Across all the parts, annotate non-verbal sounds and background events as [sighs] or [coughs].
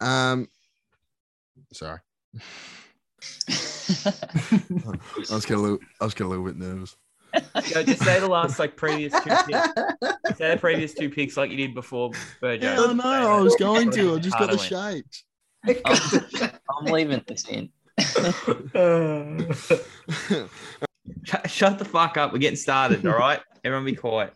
Um, sorry, [laughs] I was getting a little, I was getting a little bit nervous. Go, just say the last like previous two picks. Say the previous two picks like you did before, Burjo. Yeah, I know. I was going to. I just got the Harder shakes. I'm, I'm leaving this in. Shut, [laughs] shut the fuck up. We're getting started. All right, everyone, be quiet.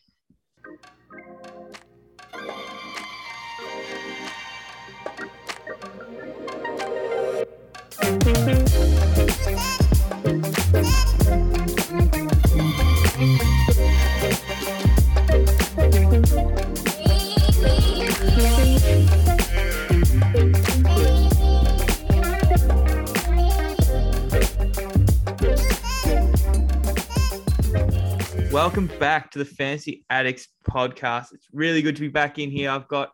Welcome back to the Fantasy Addicts podcast. It's really good to be back in here. I've got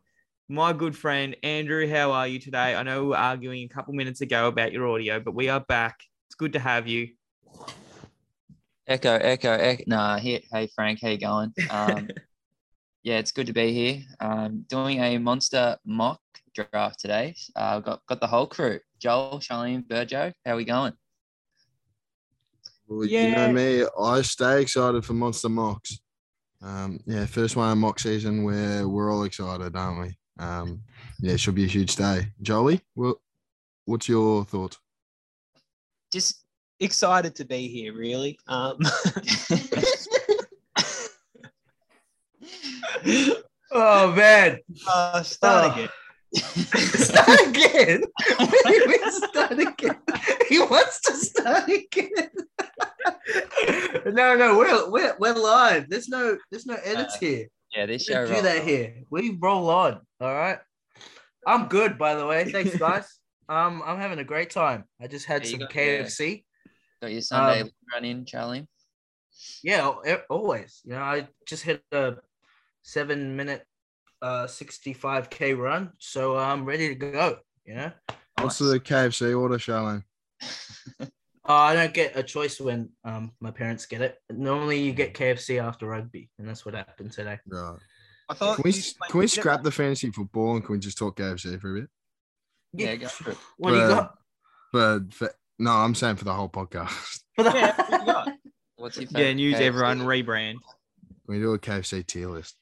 my good friend Andrew. How are you today? I know we were arguing a couple minutes ago about your audio, but we are back. It's good to have you. Echo, echo, echo. Nah, here, hey Frank, how you going? [laughs] Um, yeah, it's good to be here. Um, doing a monster mock draft today. Uh, got got the whole crew: Joel, Charlene, Burjo. How are we going? Well, you know me, I stay excited for Monster Mocks. Um, yeah, first one of mock season where we're all excited, aren't we? Um, yeah, it should be a huge day. Jolie, well, what's your thought? just excited to be here, really. Um, [laughs] Oh man, uh, start Oh. again. [laughs] start again. What do you mean start again? He wants to start again. [laughs] no, no, we're, we're we're live. There's no there's no edits Uh, here. Yeah, this We show. don't do rolls that on. here. We roll on. All right. I'm good, by the way. Thanks, [laughs] guys. um, I'm having a great time. I just had Yeah, some got- yeah. KFC. Got your Sunday Um, run in, Charlie. Yeah, always. You know, I just hit a seven minute, uh, 65k run, so I'm ready to go. You know. What's Nice. the KFC order, Charlene? [laughs] Oh, I don't get a choice when um my parents get it. Normally, you get KFC after rugby, and that's what happened today. Right. I thought Can we, you s- played can we together. scrap the fantasy football and can we just talk KFC for a bit? Yeah, go for it. What do you got But for, no, I'm saying for the whole podcast. [laughs] for the? Yeah, what you got? What's your yeah, news KFC? everyone rebrand. We do a KFC tier list?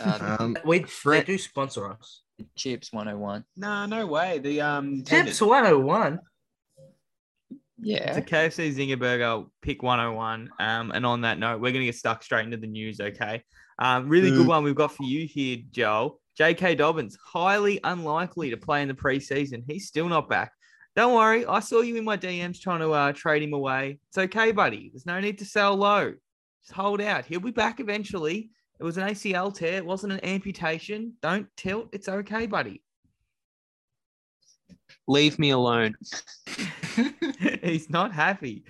Uh, Um, we they do sponsor us. Chips 101. Nah, no way. The um Tips 101. It's Yeah. a KFC Zinger Burger pick 101. Um, and on that note, we're gonna get stuck straight into the news. Okay. Um, really good Mm. one we've got for you here, Joel. J.K. Dobbins, highly unlikely to play in the preseason. He's still not back. Don't worry, I saw you in my DMs trying to uh, trade him away. It's okay, buddy. There's no need to sell low. Just hold out. He'll be back eventually. It was an ACL tear. It wasn't an amputation. Don't tilt. It's okay, buddy. Leave me alone. [laughs] He's not happy.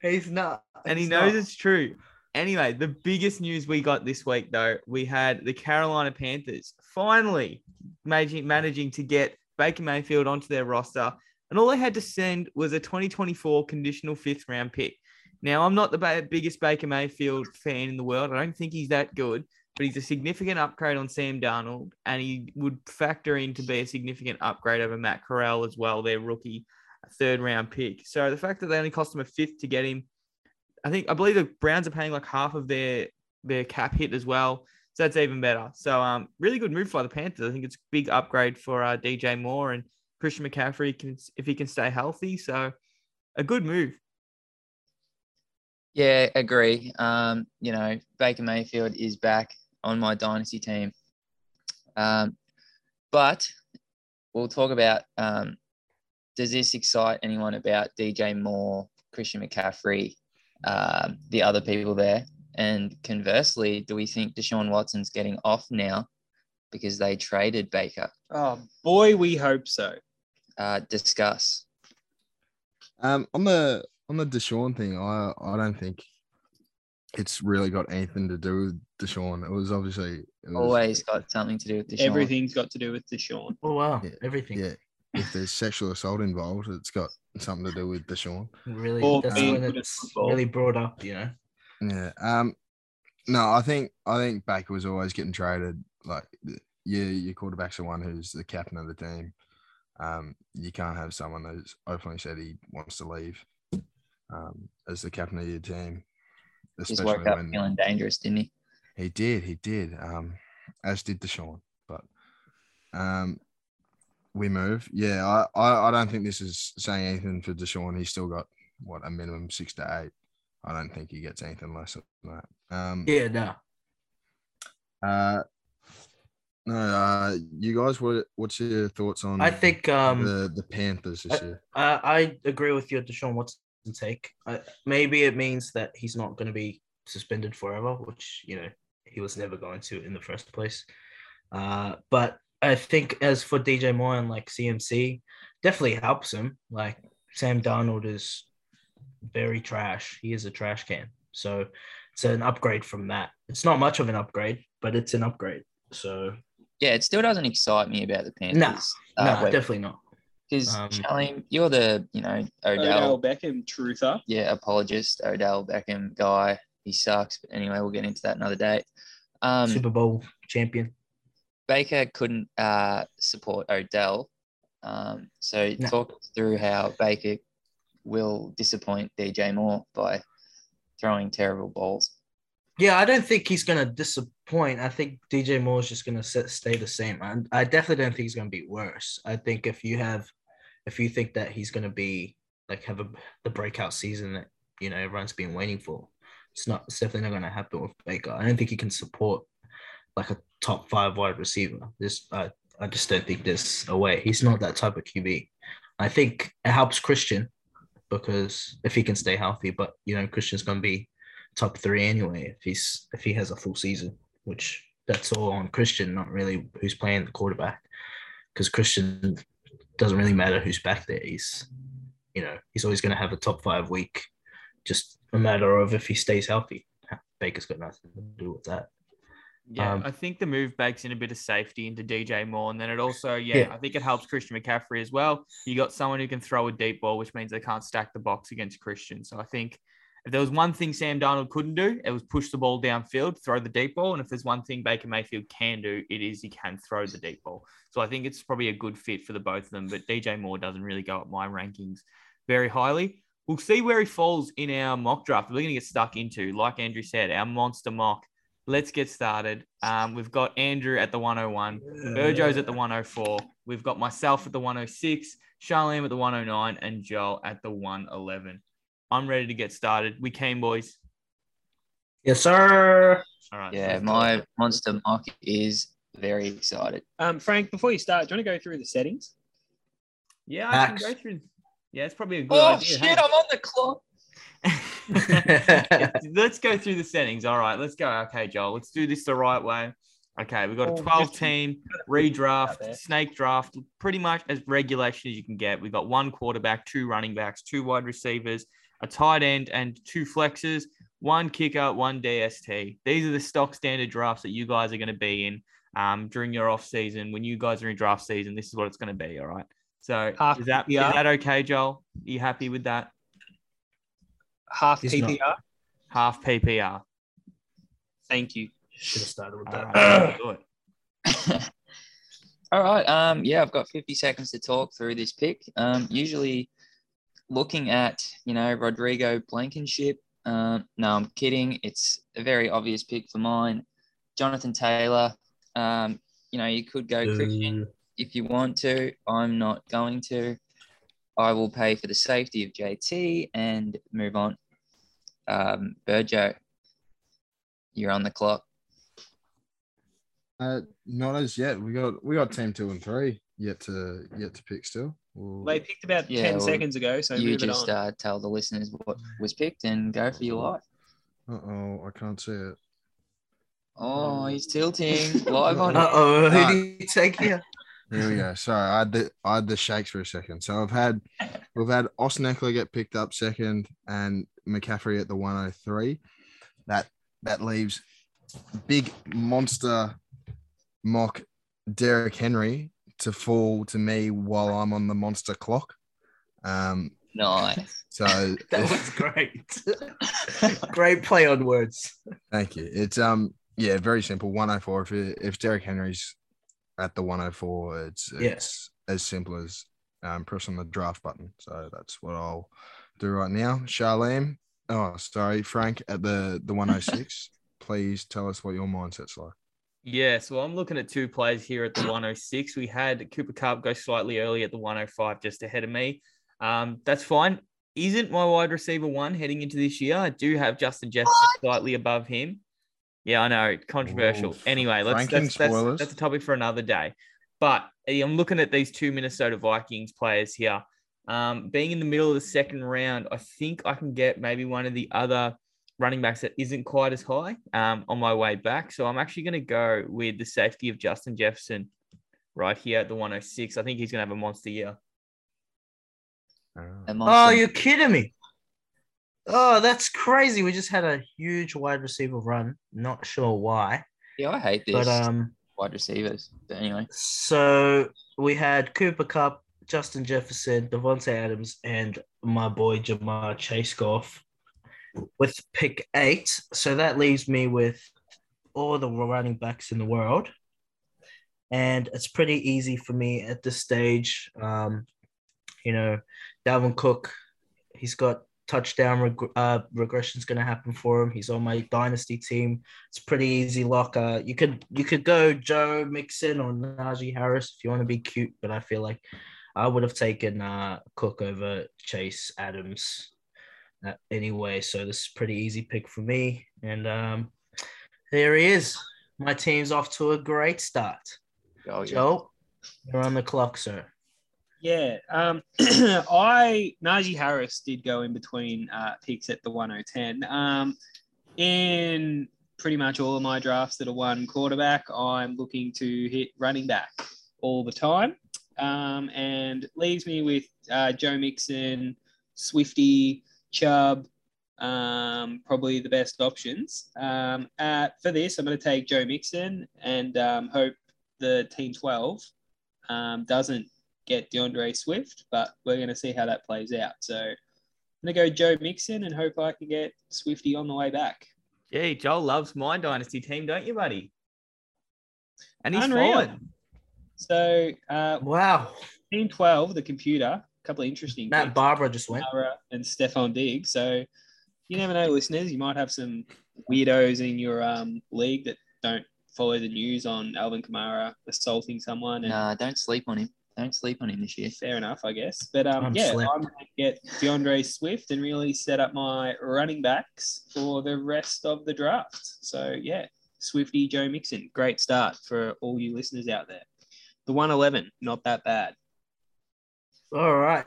He's not. and he He's knows not. it's true. Anyway, the biggest news we got this week, though, we had the Carolina Panthers finally managing, managing to get Baker Mayfield onto their roster, and all they had to send was a 2024 conditional fifth round pick. Now, I'm not the biggest Baker Mayfield fan in the world. I don't think he's that good, but he's a significant upgrade on Sam Darnold, and he would factor in to be a significant upgrade over Matt Corral as well, their rookie third round pick. So the fact that they only cost him a fifth to get him, I think I believe the Browns are paying like half of their their cap hit as well. So that's even better. So um, really good move by the Panthers. I think it's a big upgrade for uh, DJ Moore and Christian McCaffrey can if he can stay healthy. So a good move. Yeah, agree. Um, you know, Baker Mayfield is back on my dynasty team. Um, but we'll talk about um, does this excite anyone about DJ Moore, Christian McCaffrey, um, the other people there? And conversely, do we think Deshaun Watson's getting off now because they traded Baker? Oh boy, we hope so. Uh, discuss. Um, on the on the Deshaun thing, I I don't think it's really got anything to do with Deshaun. It was obviously it was, Always got something to do with Deshaun. Everything's got to do with Deshaun. Oh wow, Yeah, everything. Yeah, if there's sexual assault involved, it's got something to do with Deshaun. Really, Or that's being when it's really brought up. You know. Yeah. Um. No, I think I think Baker was always getting traded. Like yeah, your quarterback's the one who's the captain of the team. Um, you can't have someone who's openly said he wants to leave um, as the captain of your team, Just especially woke up when feeling dangerous, didn't he? he did, he did, um, as did Deshaun. But um, we move. Yeah, I, I, I don't think this is saying anything for Deshaun. He's still got what a minimum six to eight. I don't think he gets anything less than that. Um, Yeah, no. uh, no, uh, you guys, what what's your thoughts on I think um the the Panthers this I- year? I, I agree with your Deshaun Watson take. I, maybe it means that he's not going to be suspended forever, which you know he was never going to in the first place. Uh, but I think as for DJ Moore and like CMC, definitely helps him. Like Sam Darnold is very trash. He is a trash can. So it's an upgrade from that. It's not much of an upgrade, but it's an upgrade. So Yeah, it still doesn't excite me about the Panthers. no, uh, definitely not. Because um, Charlie, you're the you know Odell Odell, Beckham truther. yeah, apologist, Odell Beckham guy. He sucks. But anyway, we'll get into that another day. Um, Super Bowl champion. Baker couldn't uh, support Odell. Um, so No. talk through how Baker will disappoint DJ Moore by throwing terrible balls. Yeah, I don't think he's gonna disappoint. I think DJ Moore's just gonna stay the same. And I definitely don't think he's gonna be worse. I think if you have, if you think that he's gonna be like have a the breakout season that you know everyone's been waiting for, it's not. It's definitely not gonna happen with Baker. I don't think he can support like a top five wide receiver. This I I just don't think there's a way. He's not that type of QB. I think it helps Christian because if he can stay healthy, but you know Christian's gonna be top three anyway if he's if he has a full season, which that's all on Christian, not really who's playing the quarterback. Because Christian doesn't really matter who's back there. He's you know, he's always gonna have a top five week. Just a matter of if he stays healthy. Baker's got nothing to do with that. Yeah, Um, I think the move bakes in a bit of safety into DJ Moore, and then it also, yeah, Yeah. I think it helps Christian McCaffrey as well. You got someone who can throw a deep ball, which means they can't stack the box against Christian. So I think if there was one thing Sam Darnold couldn't do, it was push the ball downfield, throw the deep ball, and if there's one thing Baker Mayfield can do, it is he can throw the deep ball. So I think it's probably a good fit for the both of them. But DJ Moore doesn't really go up my rankings very highly. We'll see where he falls in our mock draft. We're going to get stuck into, like Andrew said, our monster mock. Let's get started. Um, we've got Andrew at the 101, Urjo's at the 104. We've got myself at the 106, Charlene at the 109, and Joel at the 111. I'm ready to get started. We came, boys. Yes, sir. All right. Yeah, let's go. my monster mock is very excited. Um, Frank, before you start, do you want to go through the settings? Yeah, I can go through. Yeah, it's probably a good Oh idea. shit, hey? I'm on the clock. [laughs] Let's go through the settings. All right, let's go. Okay, Joel, let's do this the right way. Okay, we've got a Oh, 12 just- team [laughs] out redraft, snake draft, pretty much as regulation as you can get. We've got one quarterback, two running backs, two wide receivers, a tight end, and two flexes, one kicker, one DST. These are the stock standard drafts that you guys are going to be in um, during your off season. When you guys are in draft season, this is what it's going to be. All right. So Half is that is PPR. that okay, Joel? Are you happy with that? Half He's not. PPR. Half PPR. Thank you. Should have started with All that. right, do [coughs] it. [coughs] All right. Um, yeah, I've got 50 seconds to talk through this pick. Um, usually looking at, you know, Rodrigo Blankenship. Um, no, I'm kidding. It's a very obvious pick for mine. Jonathan Taylor. Um, you know, you could go Christian if you want to. I'm not going to. I will pay for the safety of JT and move on. Um, Burjo, you're on the clock. Uh, not as yet. We got we got team two and three yet to yet to pick still. We'll- They picked about Yeah, 10 well, seconds ago, so you just on. uh, tell the listeners what was picked and go for your life. Uh-oh, I can't see it. Oh, he's tilting [laughs] live on. Uh oh, who did you take here? Here we go. Sorry, I had the I had the shakes for a second. So I've had we've had Austin Ekeler get picked up second and McCaffrey at the 103. That that leaves big monster mock Derrick Henry to fall to me while I'm on the monster clock. Um, Nice. so [laughs] That was great. [laughs] great play on words. Thank you. It's um yeah, very simple. 104. If it, if Derrick Henry's at the 104. It's, it's Yes. as simple as um, pressing the draft button. So that's what I'll do right now. Charlene, oh sorry, Frank at the the 106. [laughs] please tell us what your mindset's like. Yeah, so I'm looking at two plays here at the 106. We had Cooper Kupp go slightly early at the 105, just ahead of me. Um, that's fine. Isn't my wide receiver one heading into this year? I do have Justin Jefferson slightly above him. Yeah, I know, controversial. Oof. anyway, let's that's, that's that's a topic for another day. But eh, I'm looking at these two Minnesota Vikings players here. Um, being in the middle of the second round, I think I can get maybe one of the other running backs that isn't quite as high um, on my way back. So I'm actually going to go with the safety of Justin Jefferson right here at the 106. I think he's going to have a monster year. Uh, A Oh, you're kidding me. Oh, that's crazy. We just had a huge wide receiver run. Not sure why. yeah, I hate this. But um wide receivers. But anyway, so we had Cooper Kupp, Justin Jefferson, Davante Adams, and my boy Ja'Marr Chase Goff with pick eight. So that leaves me with all the running backs in the world. And it's pretty easy for me at this stage. Um, you know, Dalvin Cook, he's got touchdown reg- uh, regression is going to happen for him. He's on my dynasty team. It's pretty easy lock. Uh, you could you could go Joe Mixon or Najee Harris if you want to be cute, but I feel like I would have taken uh, Cook over Chase Adams anyway. So this is a pretty easy pick for me. And um, there he is. My team's off to a great start. oh, yeah. Joe, you're on the clock, sir. Yeah. Um, [clears throat] I Najee Harris did go in between uh, picks at the 1010. Um, in pretty much all of my drafts that are one quarterback, I'm looking to hit running back all the time. Um, and leaves me with uh, Joe Mixon, Swifty, Chubb, um, probably the best options. Um, uh, for this, I'm going to take Joe Mixon and um, hope the Team 12 um, doesn't get D'Andre Swift, but we're going to see how that plays out. So I'm going to go Joe Mixon and hope I can get Swifty on the way back. Gee, Joel loves my dynasty team, don't you, buddy? And he's Unreal. fallen. So uh, Wow. Team 12, the computer, couple of interesting Matt picks, Barbara just went. Kamara and Stefon Diggs. So you never know, listeners. You might have some weirdos in your um, league that don't follow the news on Alvin Kamara assaulting someone. And Nah, don't sleep on him. Don't sleep on him this year. fair enough, I guess. But um, I'm yeah, slept. I'm going to get D'Andre Swift and really set up my running backs for the rest of the draft. So yeah, Swifty Joe Mixon, great start for all you listeners out there. The 111, not that bad. All right.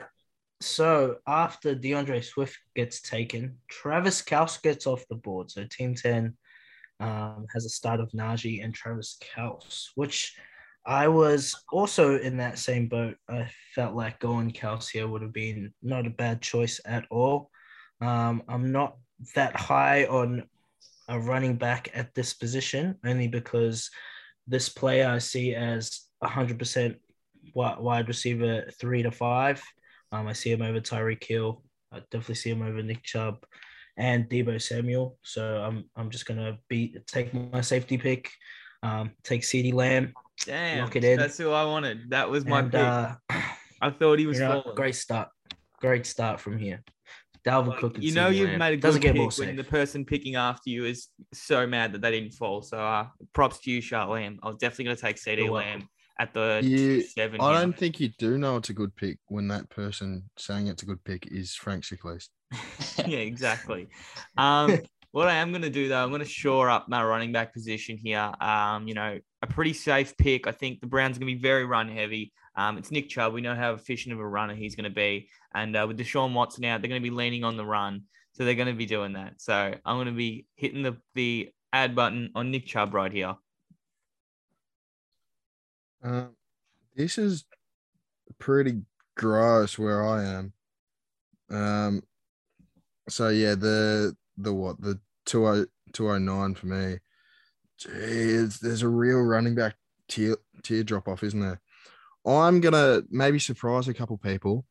So after D'Andre Swift gets taken, Travis Kelce gets off the board. So Team 10 um, has a start of Najee and Travis Kelce, which I was also in that same boat. I felt like going Kelce here would have been not a bad choice at all. Um, I'm not that high on a running back at this position, only because this player I see as 100% wi- wide receiver three to five. Um, I see him over Tyreek Hill. I definitely see him over Nick Chubb and Deebo Samuel. So I'm I'm just gonna be take my safety pick, um, take CeeDee Lamb. Damn, Lock it in. that's who I wanted. That was my and, pick. uh, [clears throat] I thought he was you know, great start, great start from here. Dalvin Like, Cook. you know you've Lamb. made a good doesn't get pick more when safe. the person picking after you is so mad that they didn't fall. So uh, props to you, Charlotte Lamb. I was definitely going to take CeeDee. Lamb at the You- seven. I don't think you do know it's a good pick when that person saying it's a good pick is Frank Sickleast. [laughs] yeah, exactly. Um, what I am going to do though, I'm going to shore up my running back position here. Um, you know, a pretty safe pick. I think the Browns are going to be very run heavy. Um, it's Nick Chubb. We know how efficient of a runner he's going to be, and uh, with Deshaun Watson out, they're going to be leaning on the run, so they're going to be doing that. So I'm going to be hitting the the add button on Nick Chubb right here. Um, this is pretty gross where I am. Um, so yeah, the the what the 20 209 for me. Jeez, there's a real running back tier tier drop off, isn't there? I'm gonna maybe surprise a couple people.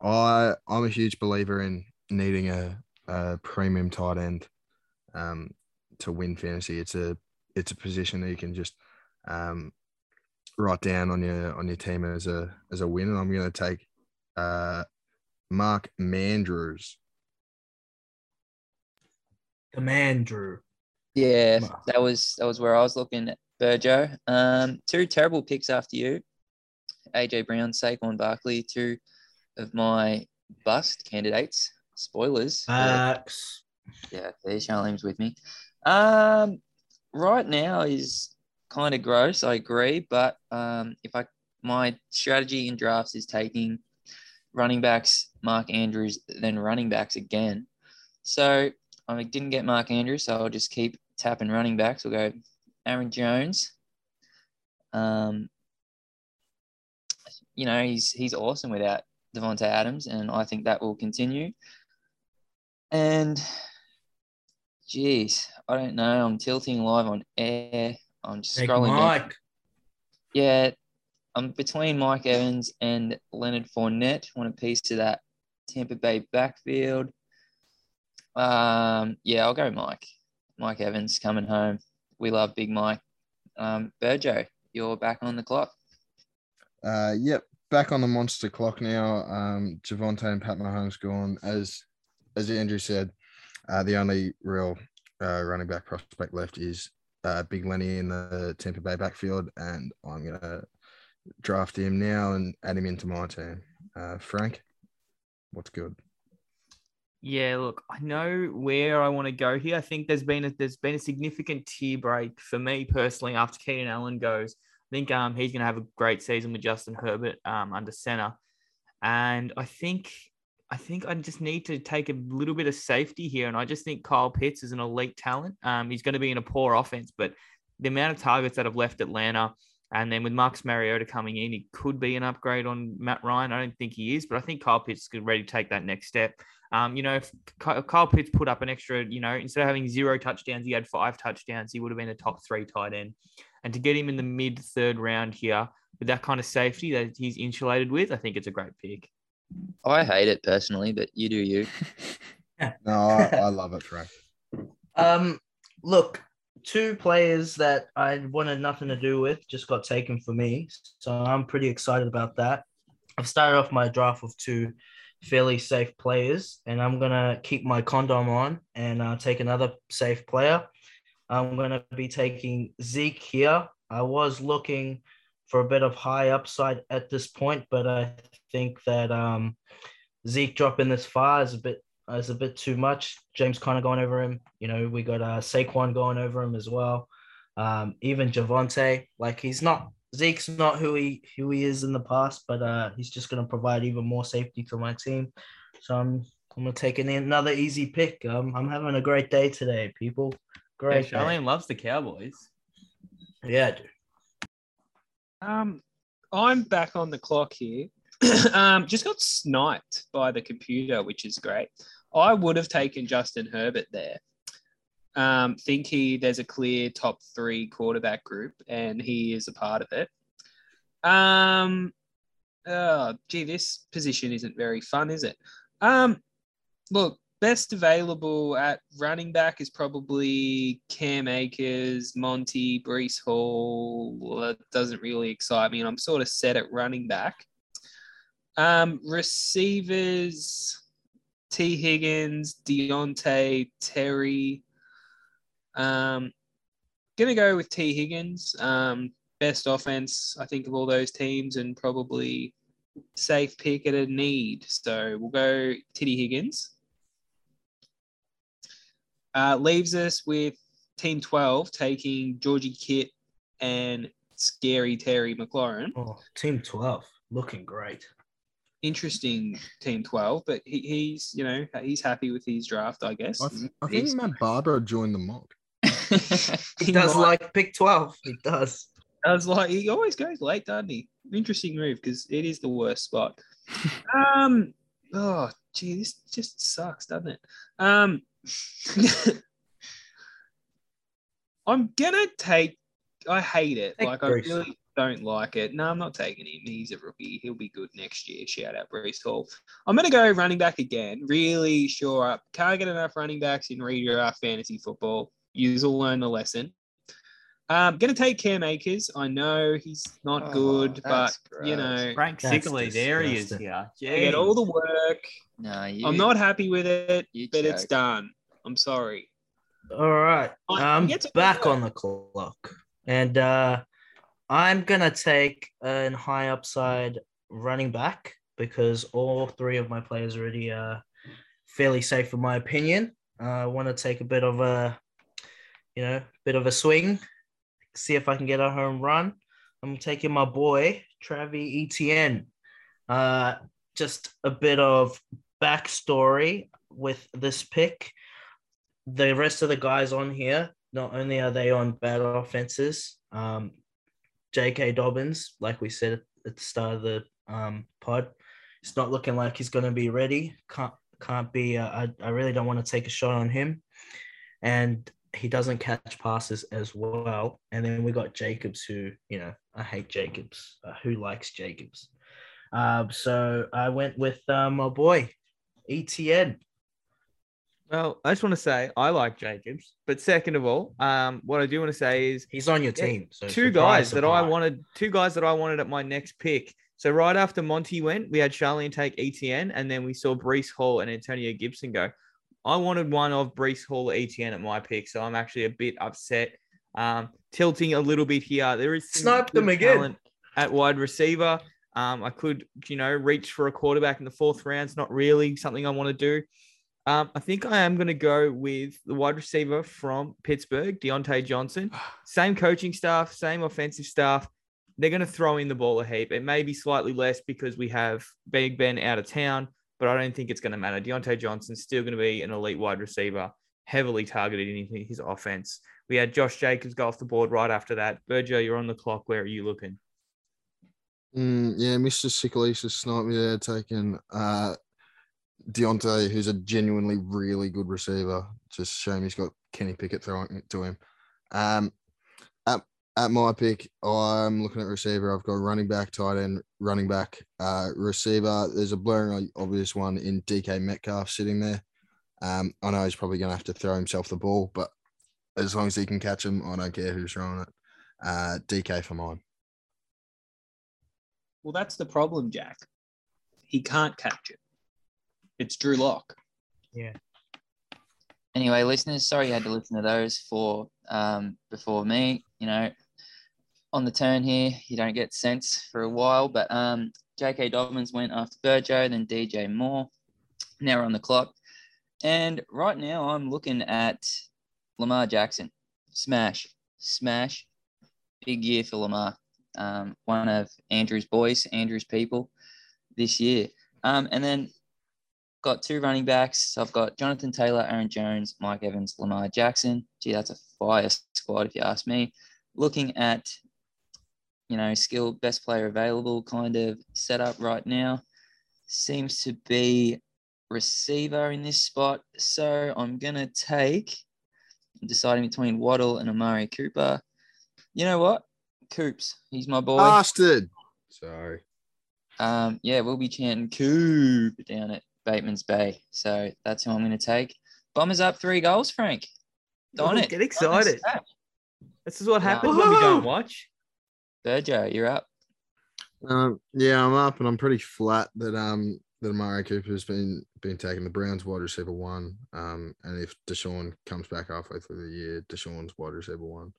I I'm a huge believer in needing a, a premium tight end um, to win fantasy. It's a it's a position that you can just um, write down on your on your team as a as a win, and I'm going to take uh, Mark Mandrews. The man, Drew. Yeah, Wow. that was that was where I was looking at Burjo. Um, two terrible picks after you. AJ Brown, Saquon Barkley, two of my bust candidates. Spoilers. but- Facts. yeah, there's Charlene's with me. Um, right now is kind of gross. I agree, but um, if I my strategy in drafts is taking running backs, Mark Andrews, then running backs again. So I didn't get Mark Andrews, so I'll just keep tapping running backs. We'll go Aaron Jones. Um, you know he's he's awesome without Davante Adams, and I think that will continue. And Jeez, I don't know. I'm tilting live on air. I'm just Take scrolling down. Mike. Yeah, I'm between Mike Evans and Leonard Fournette. Want a piece of that Tampa Bay backfield. Um, yeah, I'll go Mike. Mike Evans coming home. We love Big Mike. Um, Burjo, you're back on the clock. Uh, yep, back on the monster clock now. Um, Javonte and Pat Mahomes gone. As as Andrew said, uh, the only real uh, running back prospect left is uh, Big Lenny in the Tampa Bay backfield, and I'm gonna draft him now and add him into my team. Uh, Frank, what's good? Yeah, look, I know where I want to go here. I think there's been a, there's been a significant tier break for me personally after Keenan Allen goes. I think um, he's going to have a great season with Justin Herbert um, under center, and I think I think I just need to take a little bit of safety here, and I just think Kyle Pitts is an elite talent. Um, he's going to be in a poor offense, but the amount of targets that have left Atlanta, and then with Marcus Mariota coming in, he could be an upgrade on Matt Ryan. I don't think he is, but I think Kyle Pitts is ready to take that next step. Um, you know, if Kyle Pitts put up an extra, you know, instead of having zero touchdowns, he had five touchdowns. He would have been a top three tight end. And to get him in the mid third round here with that kind of safety that he's insulated with, I think it's a great pick. I hate it personally, but you do you. [laughs] No, I, I love it, Frank. Um, look, two players that I wanted nothing to do with just got taken for me, so I'm pretty excited about that. I've started off my draft with two fairly safe players, and I'm gonna keep my condom on and uh, take another safe player. I'm gonna be taking Zeke here. I was looking for a bit of high upside at this point, but I think that um, Zeke dropping this far is a bit is a bit too much. James Conner going over him. You know, we got uh, Saquon going over him as well. Um, even Javonte, like he's not Zeke's not who he who he is in the past, but uh, he's just going to provide even more safety to my team. So I'm I'm gonna take an, another easy pick. Um, I'm having a great day today, people. Great. day. Charlene loves the Cowboys. Yeah, dude. Um, I'm back on the clock here. [clears throat] um, just got sniped by the computer, which is great. I would have taken Justin Herbert there. Um, think he there's a clear top three quarterback group, and he is a part of it. Um, oh, gee, this position isn't very fun, is it? Um, look, best available at running back is probably Cam Akers, Monty, Breece Hall. That doesn't really excite me, and I'm sort of set at running back. Um, receivers, Tee Higgins, Diontae, Terry. Um, gonna go with Tee Higgins. Um, best offense, I think, of all those teams, and probably safe pick at a need. So we'll go Titty Higgins. Uh, leaves us with Team 12 taking Georgie Kit and Scary Terry McLaurin. Oh, team twelve, looking great. Interesting Team 12, but he, he's, you know, he's happy with his draft, I guess. I, th- I think He's- Matt Barbara joined the mock. He [laughs] He does might. like pick twelve. He does. I was like, he always goes late, doesn't he? Interesting move because it is the worst spot. [laughs] um, oh, gee, this just sucks, doesn't it? Um, [laughs] I'm gonna take. I hate it. Take like I really don't like it. No, I'm not taking him. He's a rookie. He'll be good next year. Shout out Breece Hall. I'm gonna go running back again. Really sure up. Can't get enough running backs in redraft fantasy football. You'll learn the lesson. Um, gonna take Cam Akers. I know he's not Oh, good, but that's you know, Frank That's Sickley, there he is disgusting. here. I get all the work. No, you. I'm not happy with it, You but it's done. I'm sorry. All right. I- I'm get back on the clock. And uh I'm gonna take an high upside running back because all three of my players are already are fairly safe in my opinion. Uh, I want to take a bit of a you know, bit of a swing, see if I can get a home run. I'm taking my boy, Travi Etienne. Uh just a bit of backstory with this pick the rest of the guys on here, not only are they on bad offenses, um, J.K. Dobbins, like we said at the start of the um, pod, it's not looking like he's going to be ready. Can't can't be. Uh, I I really don't want to take a shot on him, and he doesn't catch passes as well. And then we got Jacobs, who you know I hate Jacobs. Uh, who likes Jacobs? Um, so I went with uh, my boy, ETN. Well, I just want to say I like Jacobs, but second of all, um, what I do want to say is He's on your Yeah, team. So two guys that I wanted, two guys that I wanted at my next pick. So right after Monty went, we had Charlene take ETN, and then we saw Breece Hall and Antonio Gibson go. I wanted one of Breece Hall ETN at my pick, so I'm actually a bit upset. Um, tilting a little bit here. There is Snipe them again. at wide receiver. Um, I could, you know, reach for a quarterback in the fourth round. It's not really something I want to do. Um, I think I am going to go with the wide receiver from Pittsburgh, Diontae Johnson. [sighs] Same coaching staff, same offensive staff. They're going to throw in the ball a heap. It may be slightly less because we have Big Ben out of town, but I don't think it's going to matter. Diontae Johnson's still going to be an elite wide receiver, heavily targeted in his offense. We had Josh Jacobs go off the board right after that. Berger, you're on the clock. Where are you looking? Mm, yeah, Mr. Has sniped me there, taking uh, Diontae, who's a genuinely really good receiver. Just shame he's got Kenny Pickett throwing it to him. Um, at, at my pick, I'm looking at receiver. I've got running back, tight end, running back, uh, receiver. There's a blaring obvious one in DK Metcalf sitting there. Um, I know he's probably going to have to throw himself the ball, but as long as he can catch him, I don't care who's throwing it. Uh, DK for mine. Well, that's the problem, Jack. He can't catch it. It's Drew Lock. Yeah. Anyway, listeners, sorry you had to listen to those for um, before me. You know, on the turn here, you don't get sense for a while, but um, J.K. Dobbins went after Burjo, then DJ Moore. Now we're on the clock, and right now I'm looking at Lamar Jackson. Smash, smash, big year for Lamar. Um, one of Andrew's boys, Andrew's people, this year. Um, and then got two running backs. I've got Jonathan Taylor, Aaron Jones, Mike Evans, Lamar Jackson. Gee, that's a fire squad if you ask me. Looking at, you know, skill best player available kind of setup right now seems to be receiver in this spot. So I'm gonna take I'm deciding between Waddle and Amari Cooper. You know what? Coops, he's my boy. Bastard. Sorry. Um, yeah, we'll be chanting Coop down at Bateman's Bay. So that's who I'm going to take. Bombers up three goals, Frank. Don Oh, it. Get excited. This is what Yeah. happens when we don't watch. Berjo, you're up. Um, yeah, I'm up and I'm pretty flat that um that Amari Cooper's been been taking the Browns wide receiver one. Um, and if Deshaun comes back halfway through the year, Deshaun's wide receiver one.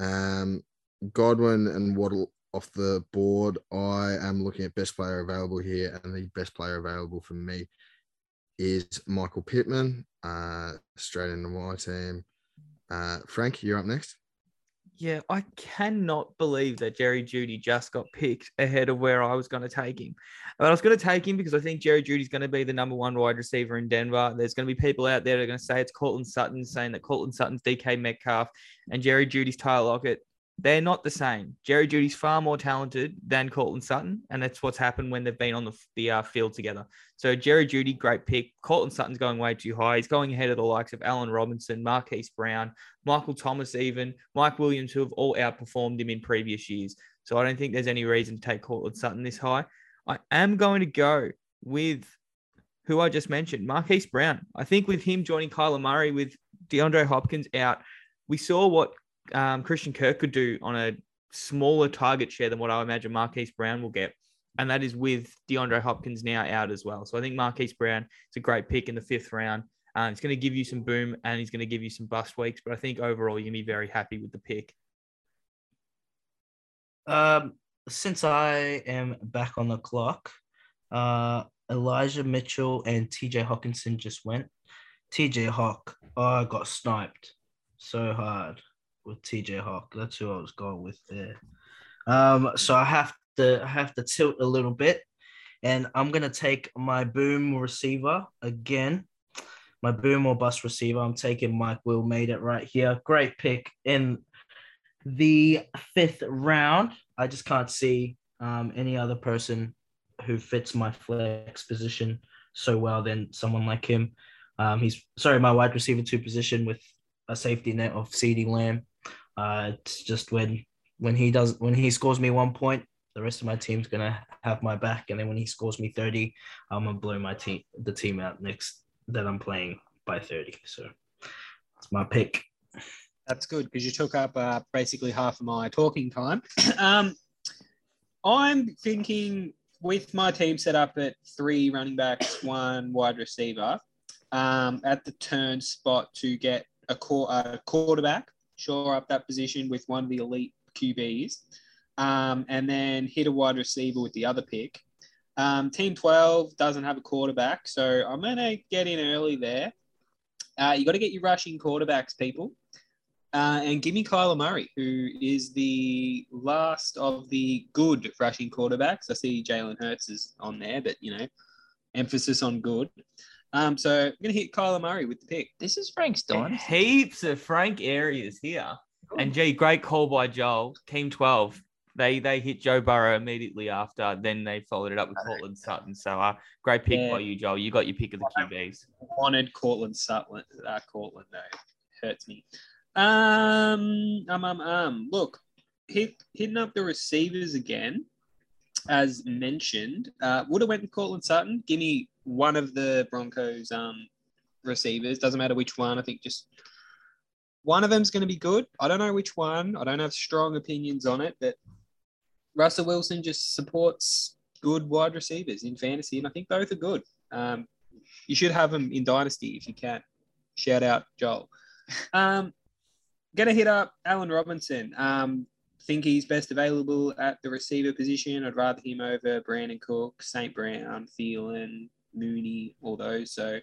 Um, Godwin and Waddle off the board. I am looking at best player available here, and the best player available for me is Michael Pittman. Uh, straight into my team. Uh, Frank, you're up next. Yeah, I cannot believe that Jerry Jeudy just got picked ahead of where I was going to take him. But I was going to take him because I think Jerry Jeudy's going to be the number one wide receiver in Denver. There's going to be people out there that are going to say it's Courtland Sutton, saying that Courtland Sutton's DK Metcalf and Jerry Jeudy's Tyler Lockett. They're not the same. Jerry Jeudy's far more talented than Courtland Sutton, and that's what's happened when they've been on the, the uh, field together. So Jerry Jeudy, great pick. Courtland Sutton's going way too high. He's going ahead of the likes of Allen Robinson, Marquise Brown, Michael Thomas, even Mike Williams, who have all outperformed him in previous years. So I don't think there's any reason to take Courtland Sutton this high. I am going to go with who I just mentioned, Marquise Brown. I think with him joining Kyler Murray with DeAndre Hopkins out, we saw what um, Christian Kirk could do on a smaller target share than what I imagine Marquise Brown will get. And that is with DeAndre Hopkins now out as well. So I think Marquise Brown is a great pick in the fifth round. Uh, it's going to give you some boom and he's going to give you some bust weeks. But I think overall, you're going to be very happy with the pick. Um, since I am back on the clock, uh, Elijah Mitchell and TJ Hockenson just went. TJ Hock, I got sniped so hard with TJ Hock. That's who I was going with there. Um, so I have to I have to tilt a little bit, and I'm gonna take my boom receiver again. My boom or bust receiver. I'm taking Mike Will made it right here. Great pick in the fifth round. I just can't see um, any other person who fits my flex position so well than someone like him. Um, he's sorry, my wide receiver two position with a safety net of CeeDee Lamb. Uh, it's just when when he does when he scores me one point, the rest of my team's gonna have my back, and then when he scores me thirty, I'm gonna blow my team the team out next that I'm playing by thirty. So it's my pick. That's good because you took up uh, basically half of my talking time. [clears throat] um, I'm thinking with my team set up at three running backs, one wide receiver, um, at the turn spot to get a, a quarterback, shore up that position with one of the elite QBs, um, and then hit a wide receiver with the other pick. Um, team 12 doesn't have a quarterback, so I'm going to get in early there. Uh, you got to get your rushing quarterbacks, people. Uh, and give me Kyler Murray, who is the last of the good rushing quarterbacks. I see Jalen Hurts is on there, but you know, emphasis on good. Um, so I'm gonna hit Kyler Murray with the pick. This is Frank's dynasty. Heaps of Frank areas here. And gee, great call by Joel. Team 12. They they hit Joe Burrow immediately after. Then they followed it up with Courtland Sutton. So uh, great pick Yeah. by you, Joel. You got your pick of the QBs. Wanted Courtland Sutton. Uh, Courtland though hurts me. Um, um, um, um. Look, hit, hitting up the receivers again, as mentioned. Uh, would have went with Courtland Sutton. Give me one of the Broncos um receivers. Doesn't matter which one. I think just one of them's going to be good. I don't know which one. I don't have strong opinions on it, but Russell Wilson just supports good wide receivers in fantasy, and I think both are good. Um, you should have them in Dynasty if you can. Shout out Joel. [laughs] Um, gonna hit up Allen Robinson. Um, think he's best available at the receiver position. I'd rather him over Brandin Cook, St. Brown, Thielen, Mooney, all those. So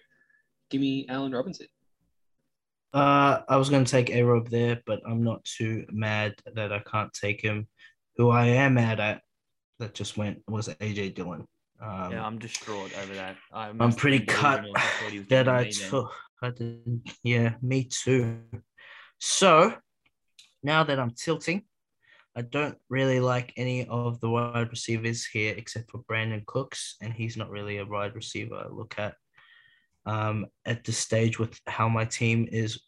give me Allen Robinson. Uh, I was gonna take A Rob there, but I'm not too mad that I can't take him. Who I am mad at that just went was AJ Dillon. Um, yeah, I'm distraught over that. I I'm pretty cut. I thought he was that I took. I didn't. Yeah, me too. So now that I'm tilting, I don't really like any of the wide receivers here except for Brandin Cooks, and he's not really a wide receiver. I look at um, at this stage with how my team is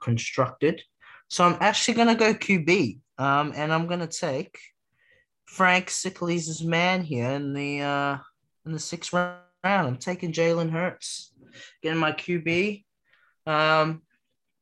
constructed. So I'm actually gonna go QB, um, and I'm gonna take Frank Sickles' man here in the uh, in the sixth round. I'm taking Jalen Hurts, getting my QB, um,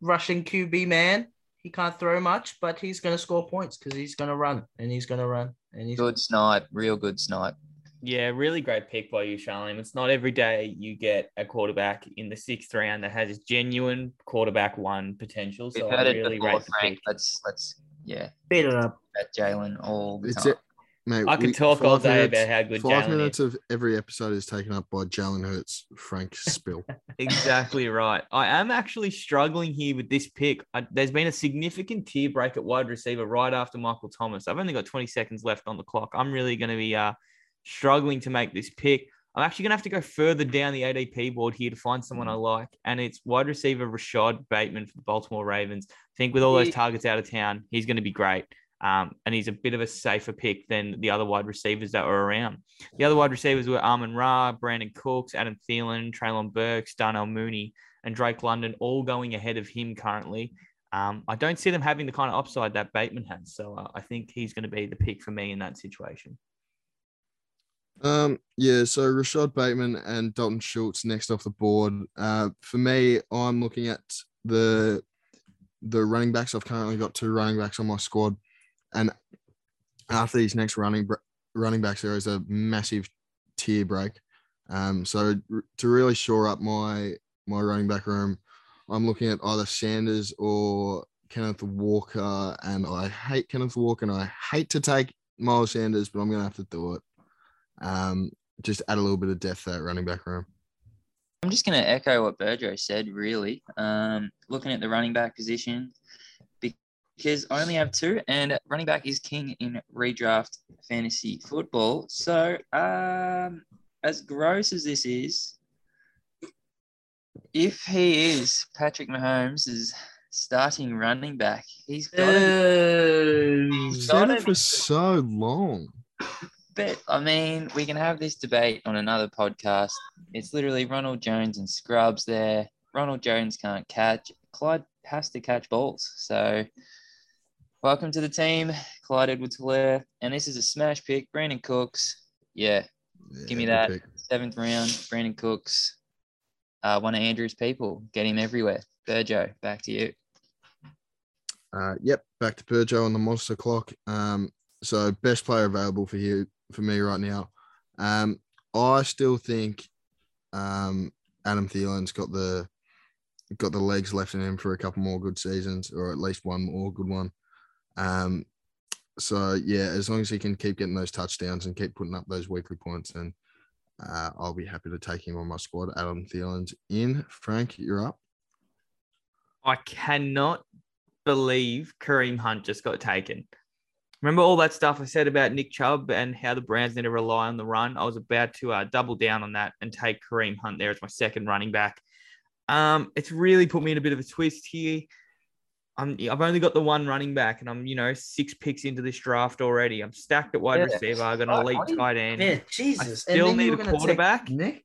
rushing QB man. He can't throw much, but he's gonna score points because he's gonna run and he's gonna run and he's Good snipe, real good snipe. Yeah, really great pick by you, Charlene. It's not every day you get a quarterback in the sixth round that has genuine quarterback one potential. We've So heard I it really before, rate the Frank. pick. Let's let's yeah, beat it up. at Jalen all the It's time. It, mate. I could we- talk all five day minutes- about how good Five Jalen is. minutes of every episode is taken up by Jalen Hurts, Frank [laughs] spill. Exactly right. I am actually struggling here with this pick. I, there's been a significant tier break at wide receiver right after Michael Thomas. I've only got 20 seconds left on the clock. I'm really going to be uh, struggling to make this pick. I'm actually going to have to go further down the ADP board here to find someone I like, and it's wide receiver Rashod Bateman for the Baltimore Ravens. I think with all those targets out of town, he's going to be great. Um, and he's a bit of a safer pick than the other wide receivers that were around. The other wide receivers were Armin Ra, Brandin Cooks, Adam Thielen, Treylon Burks, Darnell Mooney, and Drake London, all going ahead of him currently. Um, I don't see them having the kind of upside that Bateman has. So uh, I think he's going to be the pick for me in that situation. Um, yeah, so Rashod Bateman and Dalton Schultz next off the board. Uh, for me, I'm looking at the the running backs. I've currently got two running backs on my squad, and after these next running running backs, there is a massive tier break. Um, so to really shore up my my running back room, I'm looking at either Sanders or Kenneth Walker, and I hate Kenneth Walker, and I hate to take Miles Sanders, but I'm gonna have to do it. Um, just add a little bit of depth to that running back room. I'm just going to echo what Berjo said, really. Um, looking at the running back position, because I only have two, and running back is king in redraft fantasy football. So, um, as gross as this is, if he is Patrick Mahomes' is starting running back, he's got to Said it it. for so long. But I mean, we can have this debate on another podcast. It's literally Ronald Jones and Scrubs there. Ronald Jones can't catch. Clyde has to catch balls. So, welcome to the team, Clyde Edwards Helaire. And this is a smash pick. Brandin Cooks. Yeah, Give me that. pick. seventh round. Brandin Cooks. Uh, one of Andrew's people. Get him everywhere. Burjo, back to you. Uh, yep, back to Peugeot on the monster clock. Um, so best player available for you for me right now. Um, I still think um, Adam Thielen's got the got the legs left in him for a couple more good seasons, or at least one more good one. Um, so yeah, as long as he can keep getting those touchdowns and keep putting up those weekly points, then uh, I'll be happy to take him on my squad. Adam Thielen's in. Frank, you're up. I cannot believe Kareem Hunt just got taken. Remember all that stuff I said about Nick Chubb and how the Browns need to rely on the run? I was about to uh, double down on that and take Kareem Hunt there as my second running back. Um, it's really put me in a bit of a twist here. I'm, I've only got the one running back, and I'm you know six picks into this draft already. I'm stacked at wide Yeah. receiver. I got an I- elite I- tight end. Yeah, Jesus. And still need a quarterback. Nick.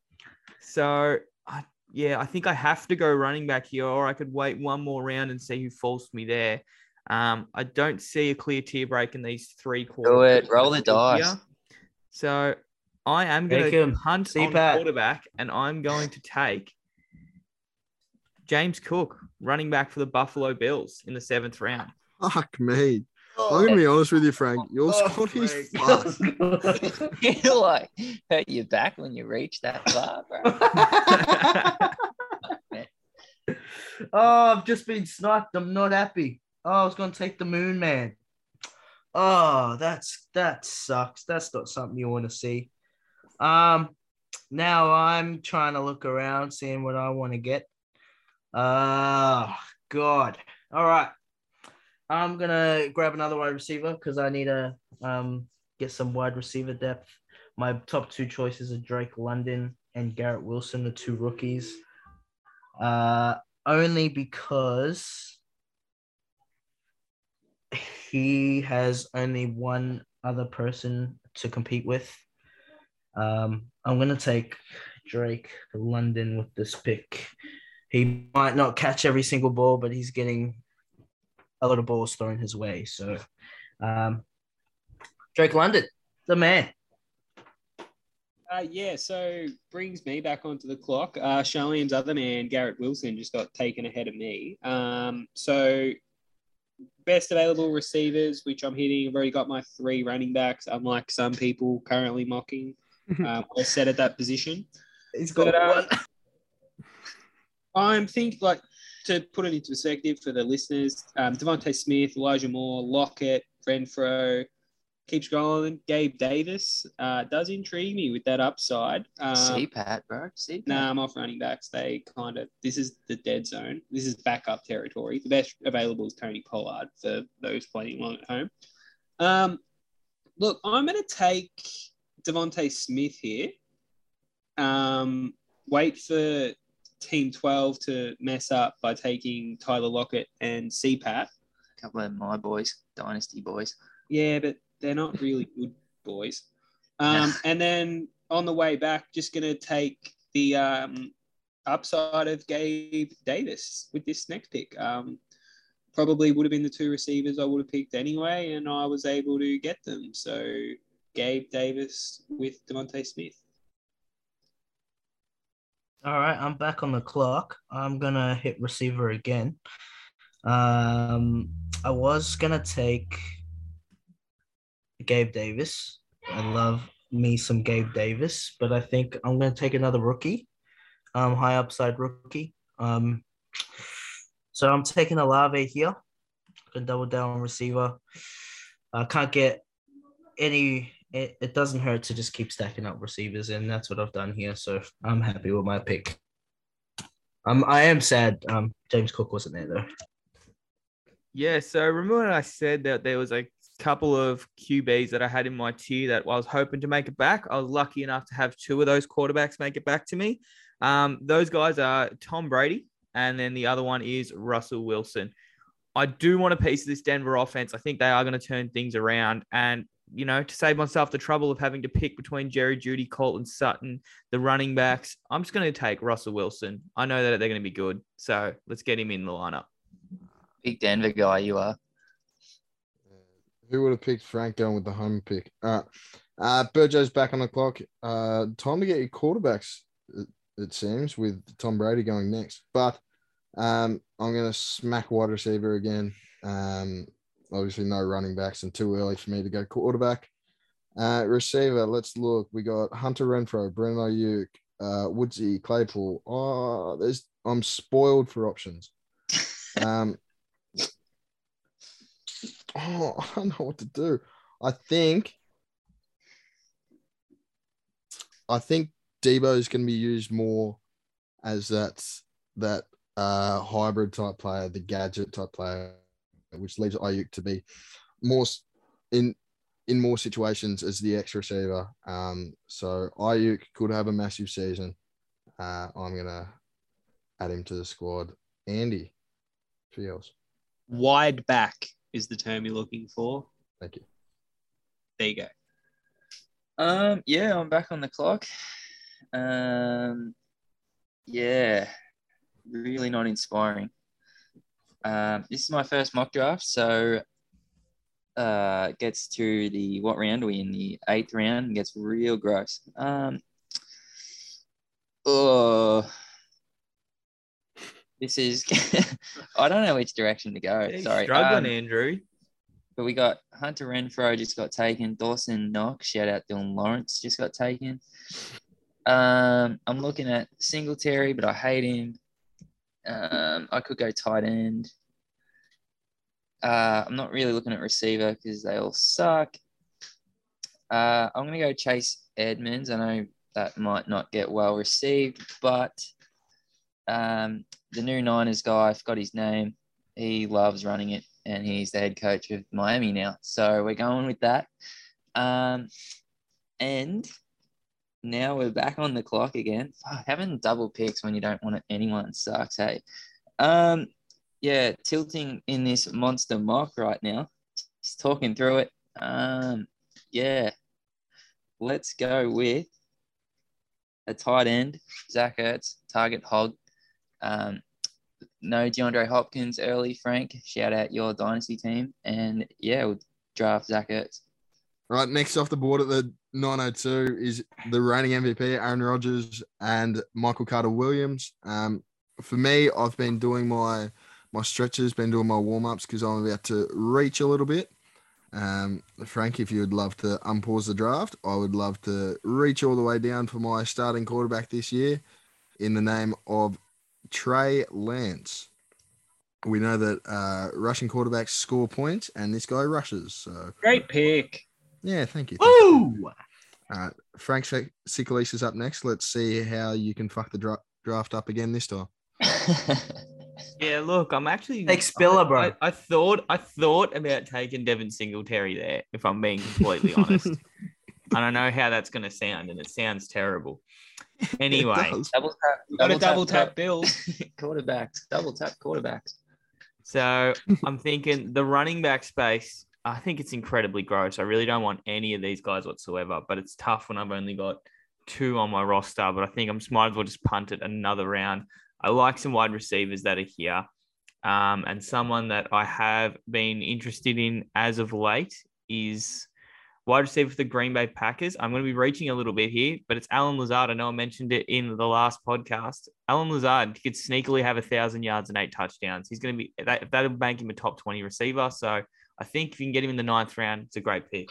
So, I, yeah, I think I have to go running back here, or I could wait one more round and see who falls to me there. Um, I don't see a clear tier break in these three quarters. Do it. Roll the dice. So, I am going Take to him. hunt See on quarterback, and I'm going to take James Cook, running back for the Buffalo Bills in the seventh round. Fuck me. I'm gonna be honest with you, Frank. Your Oh, squad is Frank. fucked. [laughs] [laughs] you like hurt your back when you reach that far, bro. [laughs] oh, I've just been sniped. I'm not happy. Oh, I was gonna take the moon man. Oh, that's that sucks. That's not something you want to see. Um, now I'm trying to look around, seeing what I want to get. Uh God. All right. I'm gonna grab another wide receiver because I need to um get some wide receiver depth. My top two choices are Drake London and Garrett Wilson, the two rookies. Uh, only because he has only one other person to compete with. Um, I'm gonna take Drake London with this pick. He might not catch every single ball, but he's getting a lot of balls thrown his way. So, um, Drake London, the man. Uh, yeah, so brings me back onto the clock. Uh, Sharleam's other man, Garrett Wilson, just got taken ahead of me. Um, so best available receivers, which I'm hitting. I've already got my three running backs, unlike some people currently mocking. [laughs] Um, I set at that position. He's got one. I'm think like to put it into perspective for the listeners. Um, DeVonta Smith, Elijah Moore, Lockett, Renfrow, keeps scrolling. Gabe Davis uh, does intrigue me with that upside. Um, See, Pat, bro. See, Pat. Nah, I'm off running backs. They kind of this is the dead zone. This is backup territory. The best available is Tony Pollard for those playing along at home. Um, look, I'm going to take DeVonta Smith here. Um, wait for Team 12 to mess up by taking Tyler Lockett and CPAT. A couple of my boys, dynasty boys. Yeah, but they're not really good boys. Um, [laughs] and then on the way back, just going to take the um, upside of Gabe Davis with this next pick. Um, probably would have been the two receivers I would have picked anyway, and I was able to get them. So Gabe Davis with DeVonta Smith. All right, I'm back on the clock. I'm gonna hit receiver again. Um, I was gonna take Gabe Davis. I love me some Gabe Davis, but I think I'm gonna take another rookie, um, high upside rookie. Um, so I'm taking Olave here. Can double down on receiver. I can't get any. It, it doesn't hurt to just keep stacking up receivers, and that's what I've done here. So I'm happy with my pick. Um, I am sad. Um, James Cook wasn't there though. Yeah, so remember I said that there was a couple of QBs that I had in my tier that I was hoping to make it back. I was lucky enough to have two of those quarterbacks make it back to me. Um, those guys are Tom Brady, and then the other one is Russell Wilson. I do want a piece of this Denver offense. I think they are going to turn things around. And, you know, to save myself the trouble of having to pick between Jerry Jeudy, Courtland Sutton, the running backs, I'm just going to take Russell Wilson. I know that they're going to be good. So let's get him in the lineup. Big Denver guy, you are. Who would have picked Frank going with the home pick? All right. Uh, Burjo's back on the clock. Uh, time to get your quarterbacks, it, it seems, with Tom Brady going next. But um, I'm going to smack wide receiver again. Um, obviously, no running backs and too early for me to go quarterback. Uh, receiver, let's look. We got Hunter Renfrow, Brandon Aiyuk, uh, Woodsy, Claypool. Oh, there's I'm spoiled for options. [laughs] Um, oh, [laughs] I don't know what to do. I think, I think Deebo is going to be used more as that that uh, hybrid type player, the gadget type player, which leaves Aiyuk to be more in in more situations as the X receiver. Um, so Aiyuk could have a massive season. Uh, I'm gonna add him to the squad. Andy, feels. Wide back is the term you're looking for. Thank you. There you go. Um, yeah, I'm back on the clock. Um, yeah, really not inspiring. Um, this is my first mock draft, so uh, gets to the what round are we in? The eighth round gets real gross. Um, oh, this is [laughs] I don't know which direction to go. Yeah, Sorry, struggling, Um, Andrew. but we got Hunter Renfrow just got taken. Dawson Knox, shout out Dylan Lawrence, just got taken. Um, I'm looking at Singletary, but I hate him. Um, I could go tight end. Uh, I'm not really looking at receiver because they all suck. Uh, I'm gonna go Chase Edmonds. I know that might not get well received, but um, the new Niners guy, I forgot his name. He loves running it, and he's the head coach of Miami now. So we're going with that. Um, and now we're back on the clock again. Fuck, having double picks when you don't want it, anyone sucks. Hey, um, yeah, tilting in this monster mock right now. Just talking through it. Um, yeah, let's go with a tight end, Zach Ertz, target hog. Um, no DeAndre Hopkins early, Frank. Shout out your dynasty team. And yeah, we'll draft Zach Ertz. Right, next off the board at the 902 is the reigning MVP, Aaron Rodgers and Michael Carter Williams. Um, for me, I've been doing my my stretches, been doing my warm ups because I'm about to reach a little bit. Um, Frank, if you would love to unpause the draft, I would love to reach all the way down for my starting quarterback this year in the name of Trey Lance. We know that uh, rushing quarterbacks score points, and this guy rushes. So, Great pick. Yeah, thank you. Woo! Uh, Frank Sikalis is up next. Let's see how you can fuck the dra- draft up again this time. [laughs] Yeah, look, I'm actually Take Spiller, bro. I, I thought I thought about taking Devin Singletary there, if I'm being completely [laughs] honest. I don't know how that's gonna sound, and it sounds terrible. [laughs] Anyway, It does. double tap. Got to double tap Bills. quarterbacks. Double tap quarterbacks. so I'm thinking the running back space. I think it's incredibly gross. I really don't want any of these guys whatsoever, but it's tough when I've only got two on my roster. But I think I'm might as well just punt it another round. I like some wide receivers that are here. Um, and someone that I have been interested in as of late is Wide receiver for the Green Bay Packers. I'm going to be reaching a little bit here, but it's Allen Lazard. I know I mentioned it in the last podcast. Allen Lazard could sneakily have a thousand yards and eight touchdowns. He's going to be that that'll make him a top 20 receiver. So I think if you can get him in the ninth round, it's a great pick.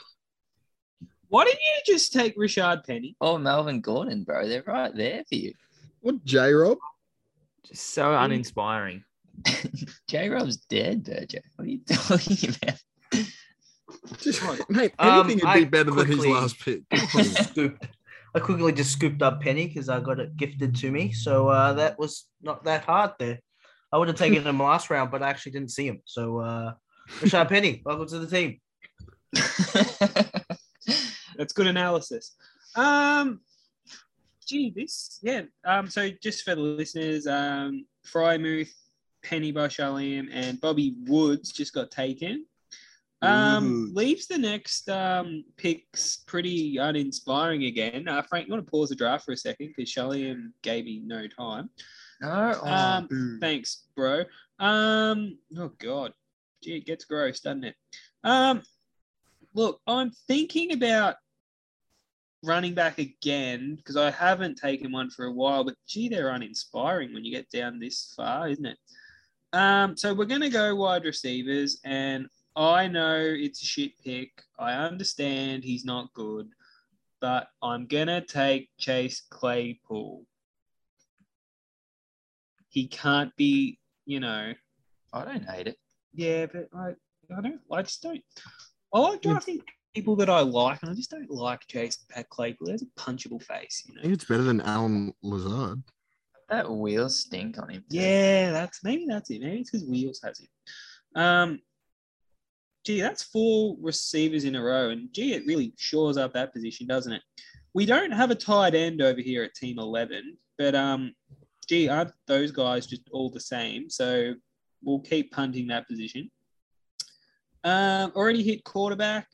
Why didn't you just take Richard Penny? Oh, Melvin Gordon, bro. They're right there for you. What J Rob? Just so uninspiring. [laughs] J Rob's dead, Virgil. What are you [laughs] talking about? Just mate, Um, anything would I be better than his last pick. [laughs] scooped. I quickly just scooped up Penny because I got it gifted to me. So uh, that was not that hard there. I would have taken him last round, but I actually didn't see him. So uh, Rashaad Penny, welcome to the team. [laughs] That's good analysis. Um, gee, this yeah. Um, so just for the listeners, um, Freiermuth, Penny Barshalim, and Bobby Woods just got taken. Um, Ooh. leaves the next um picks pretty uninspiring again. Uh, Frank, you want to pause the draft for a second because Sharleam gave me no time. no. Oh, Um. Thanks, bro. Um, oh god, gee, it gets gross, doesn't it? Um, look, I'm thinking about running back again because I haven't taken one for a while, but gee, they're uninspiring when you get down this far, isn't it? Um, so we're gonna go wide receivers, and I know it's a shit pick. I understand he's not good, but I'm gonna take Chase Claypool. He can't be, you know, I don't hate it. Yeah, but I, I don't, I just don't. I like drafting people that I like, and I just don't like Chase Pat Claypool. He has a punchable face, you I know. think it's better than Allen Lazard. That wheels stink on him. too. Yeah, that's maybe that's it. Maybe it's because Wheels has it. Um, gee, that's four receivers in a row, and gee, it really shores up that position, doesn't it? We don't have a tight end over here at Team Eleven, but um, gee, aren't those guys just all the same? So we'll keep punting that position. Um, already hit quarterback,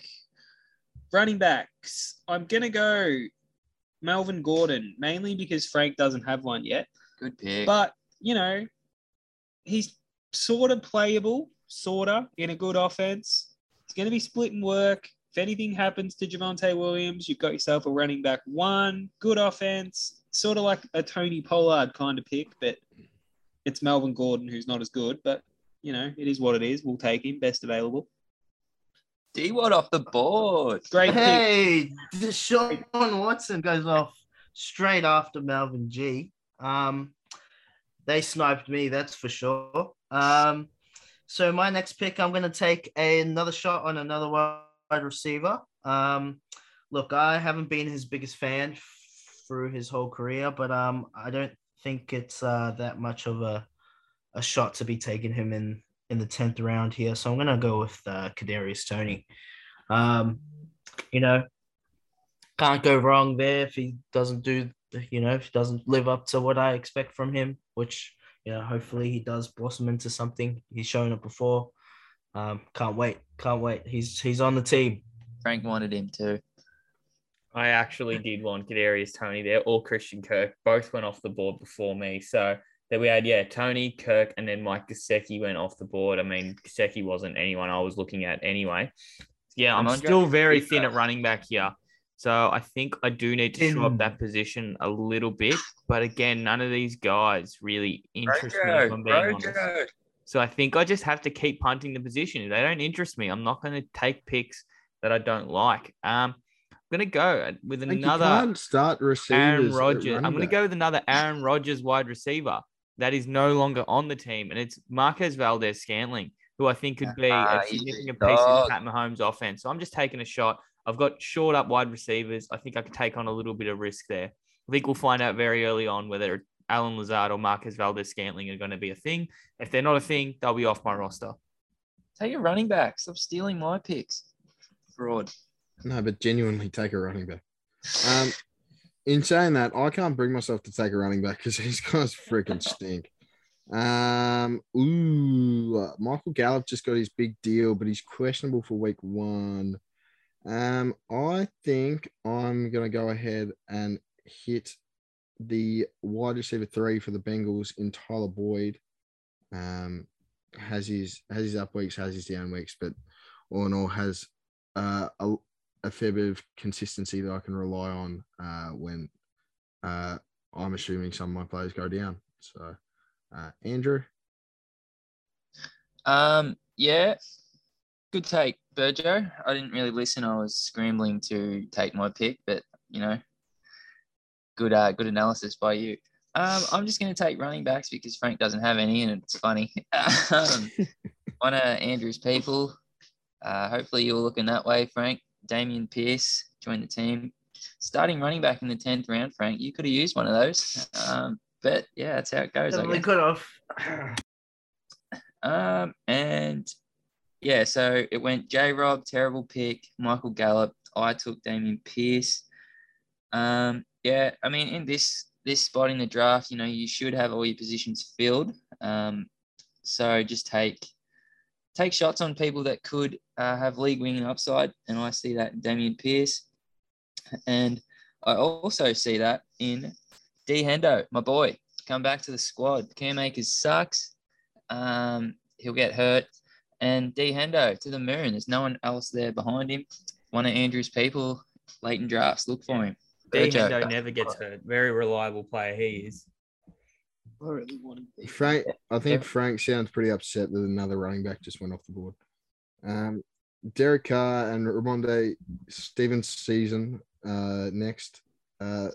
running backs. I'm gonna go Melvin Gordon mainly because Frank doesn't have one yet. Good pick. But you know, he's sort of playable, sort of in a good offense. It's going to be split splitting work. If anything happens to Javonte Williams, you've got yourself a running back one, good offense, sort of like a Tony Pollard kind of pick, but it's Melvin Gordon who's not as good. But you know, it is what it is. We'll take him, best available. D Watt off the board. Great pick. Hey, Deshaun Watson goes off straight after Melvin G. Um, they sniped me, that's for sure. Um, so my next pick, I'm gonna take another shot on another wide receiver. Um, look, I haven't been his biggest fan through his whole career, but um, I don't think it's uh, that much of a a shot to be taking him in in the tenth round here. So I'm gonna go with uh, Kadarius Toney. Um, you know, can't go wrong there if he doesn't do, you know, if he doesn't live up to what I expect from him, which, you know, hopefully he does blossom into something. He's shown it before. Um, can't wait. Can't wait. He's he's on the team. Frank wanted him too. I actually did want Kadarius Toney there or Christian Kirk. Both went off the board before me. So then we had, yeah, Toney, Kirk, and then Mike Gesicki went off the board. I mean, Gesicki wasn't anyone I was looking at anyway. Yeah, I'm Ramondre still very thin at running back here. So I think I do need to shore up that position a little bit. But again, none of these guys really interest me, if I'm being honest. So I think I just have to keep punting the position. If they don't interest me, I'm not going to take picks that I don't like. Um, I'm going to go with Like, you another can't start receivers. Aaron Rodgers. I'm going to go with another Aaron Rodgers wide receiver that is no longer on the team, and it's Marquez Valdes Scantling, who I think could be Ah, a significant piece of dog. Pat Mahomes' offense. So I'm just taking a shot. I've got short up wide receivers. I think I could take on a little bit of risk there. I think we'll find out very early on whether Allen Lazard or Marquez Valdes Scantling are going to be a thing. If they're not a thing, they'll be off my roster. Take a running back. Stop stealing my picks. Fraud. No, but genuinely take a running back. Um, in saying that, I can't bring myself to take a running back because [laughs] these guys freaking stink. Um, ooh, uh, Michael Gallup just got his big deal, but he's questionable for week one. Um, I think I'm gonna go ahead and hit the wide receiver three for the Bengals in Tyler Boyd. Um, has his has his up weeks, has his down weeks, but all in all has uh, a, a fair bit of consistency that I can rely on uh, when uh, I'm assuming some of my players go down. So, uh, Andrew, Um, yeah, good take, Burjo. I didn't really listen. I was scrambling to take my pick, but you know, good, uh, good analysis by you. Um, I'm just going to take running backs because Frank doesn't have any, and it's funny. [laughs] um, [laughs] one of Andrew's people. Uh, hopefully, you're looking that way, Frank. Dameon Pierce joined the team. Starting running back in the tenth round, Frank. You could have used one of those. Um, but yeah, that's how it goes. Definitely could have. Um, and yeah, so it went J Rob, terrible pick, Michael Gallup. I took Dameon Pierce. Um, yeah, I mean, in this this spot in the draft, you know, you should have all your positions filled. Um, so just take take shots on people that could uh, have league winning upside, and I see that in Dameon Pierce, and I also see that in D Hendo, my boy, come back to the squad. Cam Akers sucks. Um, he'll get hurt. And D Hendo to the moon. There's no one else there behind him. One of Andrew's people, late in drafts, look for him. D Hendo never gets hurt. Very reliable player he is. I really want to be. Frank, I think Yeah. Frank sounds pretty upset that another running back just went off the board. Um, Derek Carr and Rhamondre Stevens season uh, next. Uh,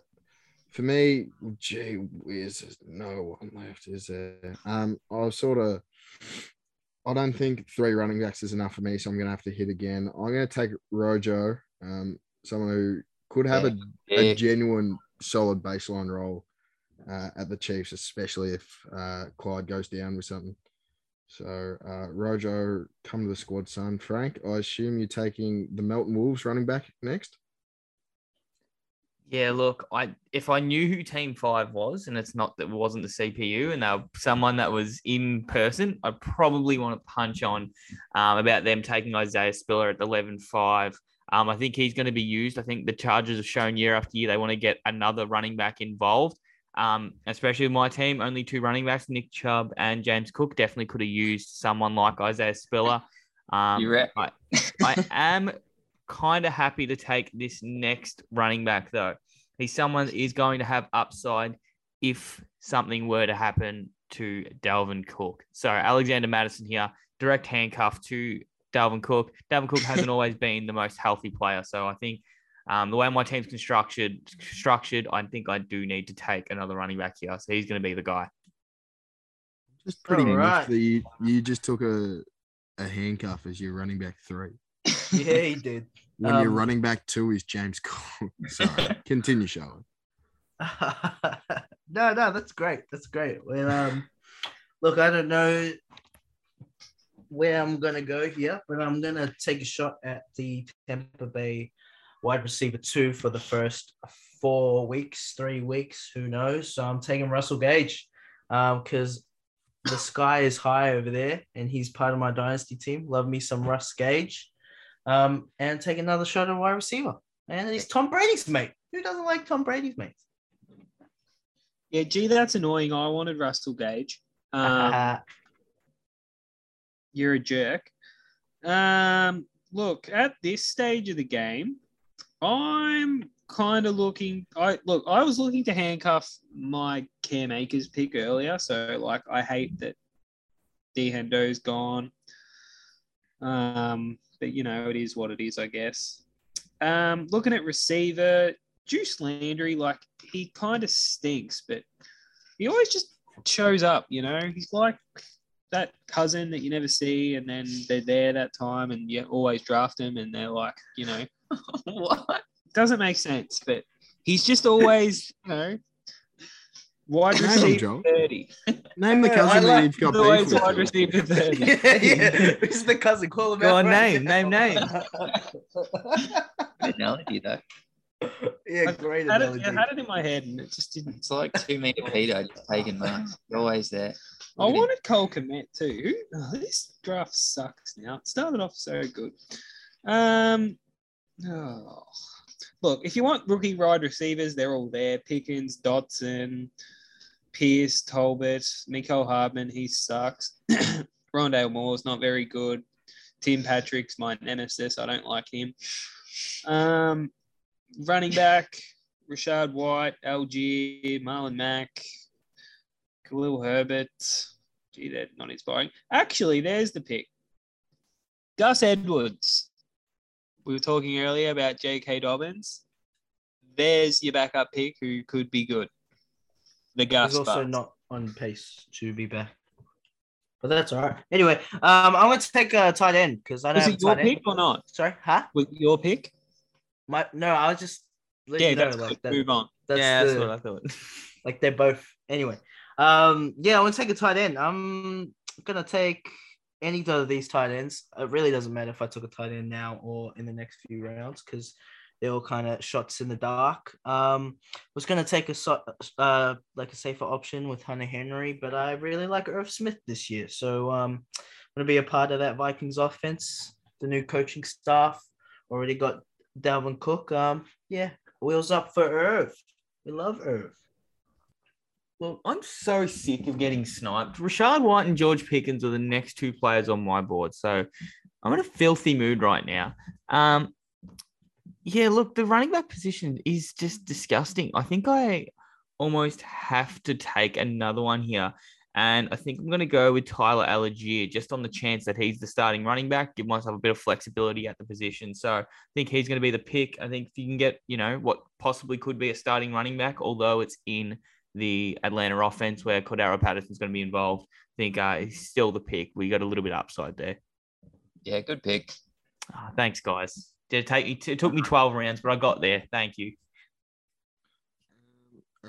for me, gee whiz, there's no one left, is there? Um, I was sort of, I don't think three running backs is enough for me, so I'm going to have to hit again. I'm going to take Rojo, um, someone who could have a, a genuine solid baseline role uh, at the Chiefs, especially if uh, Clyde goes down with something. So uh, Rojo, come to the squad, son. Frank, I assume you're taking the Melton Wolves running back next. Yeah, look, I if I knew who Team Five was, and it's not that it wasn't the CPU, and they someone that was in person, I'd probably want to punch on um, about them taking Isaiah Spiller at 11-5. Um, I think he's going to be used. I think the Chargers have shown year after year they want to get another running back involved. Um, especially with my team, only two running backs, Nick Chubb and James Cook, definitely could have used someone like Isaiah Spiller. [laughs] Um, You reckon? I, [laughs] I am kind of happy to take this next running back though. He's someone that is going to have upside if something were to happen to Dalvin Cook. So Alexander Mattison here, direct handcuff to Dalvin Cook. Dalvin Cook hasn't [laughs] always been the most healthy player, so I think um, the way my team's constructed, structured, I think I do need to take another running back here. So he's going to be the guy. Just pretty All niche right. that you, you just took a, a handcuff as your running back three. [laughs] Yeah, he did. When your Um, running back two is James Cook. [laughs] Sorry, [laughs] continue, Charlotte. no, no, that's great. That's great. Well, um, look, I don't know where I'm gonna go here, but I'm gonna take a shot at the Tampa Bay wide receiver two for the first four weeks, three weeks, who knows? So I'm taking Russell Gage, um, because the sky is high over there, and he's part of my dynasty team. Love me some Russ Gage, um, and take another shot at wide receiver. And he's Tom Brady's mate. Who doesn't like Tom Brady's mate? Yeah, gee, that's annoying. I wanted Russell Gage. Um, [laughs] you're a jerk. Um, look, at this stage of the game, I'm kind of looking. I look, I was looking to handcuff my Cam Akers pick earlier, so like I hate that D Hendo's gone. Um, but you know, it is what it is, I guess. Um, looking at receiver, Juice Landry, like he kind of stinks, but he always just shows up. You know, he's like that cousin that you never see, and then they're there that time, and you always draft them, and they're like, you know, [laughs] what? doesn't make sense, but he's just always, you know, wide Name him, receiver Joel. thirty. Name the Yeah, cousin I that like- you've got He's always beef with. wide receiver thirty. [laughs] yeah, yeah. Who's the cousin? Call him Go out on, right name, now. name, Good analogy though. yeah, I great had, it, analogy. I had it in my head, and it just didn't. It's like two meter Peter just taking marks. You're always there. I wanted Cole Kmet too. Oh, this draft sucks now. It started off so good. Um, oh. look, if you want rookie wide receivers, they're all there. Pickens, Dotson, Pierce, Tolbert, Mecole Hardman. He sucks. [clears throat] Rondale Moore's not very good. Tim Patrick's my nemesis. I don't like him. Um, running back, Rachaad White, LG, Marlon Mack, Khalil Herbert. Gee, they're not inspiring. Actually, there's the pick. Gus Edwards. We were talking earlier about J.K. Dobbins. There's your backup pick who could be good. The Gus. He's also not on pace to be back. But that's all right. Anyway, um, I want to take a tight end because I don't Was have it a your tight end. pick or not? Sorry, huh? Was it your pick? My no, I was just Yeah, you know, that's like that, Move on. that's yeah, that's what I thought. [laughs] like they're both anyway. Um, yeah, I want to take a tight end. I'm gonna take any of these tight ends. It really doesn't matter if I took a tight end now or in the next few rounds because they're all kind of shots in the dark. Um, was gonna take a so- uh like a safer option with Hunter Henry, but I really like Irv Smith this year, so um, I'm gonna be a part of that Vikings offense. The new coaching staff already got Dalvin Cook. Um, yeah, wheels up for Irv. We love Irv. Well, I'm so sick of getting sniped. Rachaad White and George Pickens are the next two players on my board. So I'm in a filthy mood right now. Um, yeah, look, the running back position is just disgusting. I think I almost have to take another one here. And I think I'm going to go with Tyler Allgeier just on the chance that he's the starting running back. Give myself a bit of flexibility at the position. So I think he's going to be the pick. I think if you can get, you know, what possibly could be a starting running back, although it's in the Atlanta offense where Cordarrelle Patterson's going to be involved. I think uh, he's still the pick. We got a little bit upside there. Yeah, good pick. Ah, thanks, guys. Did it take me? It took me twelve rounds, but I got there. Thank you.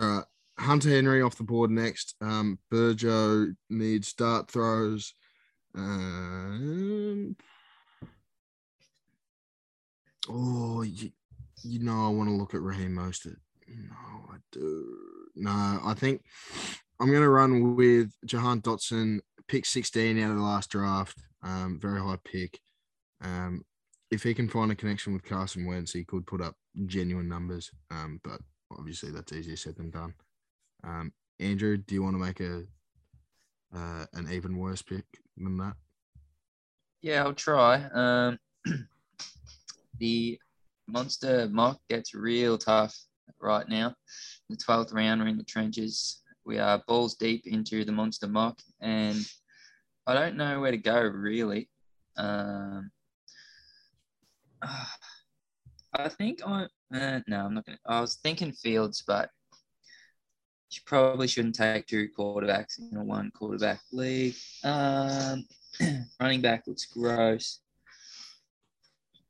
All right. Hunter Henry off the board next. Um, Burjo needs start throws. Um, oh, you, you know, I want to look at Raheem Mostert. No, I do. No, I think I'm going to run with Jahan Dotson, pick 16 out of the last draft. Um, very high pick. Um, if he can find a connection with Carson Wentz, he could put up genuine numbers. Um, but obviously that's easier said than done. Um, Andrew, do you want to make a uh, an even worse pick than that? Yeah, I'll try. Um, [clears throat] the monster mock gets real tough right now. The 12th round, we're in the trenches. We are balls deep into the monster mock, and I don't know where to go really. Um, [sighs] I think I uh, no, I'm not gonna. I was thinking Fields, but you probably shouldn't take two quarterbacks in a one quarterback league. Um, [clears throat] running back looks gross.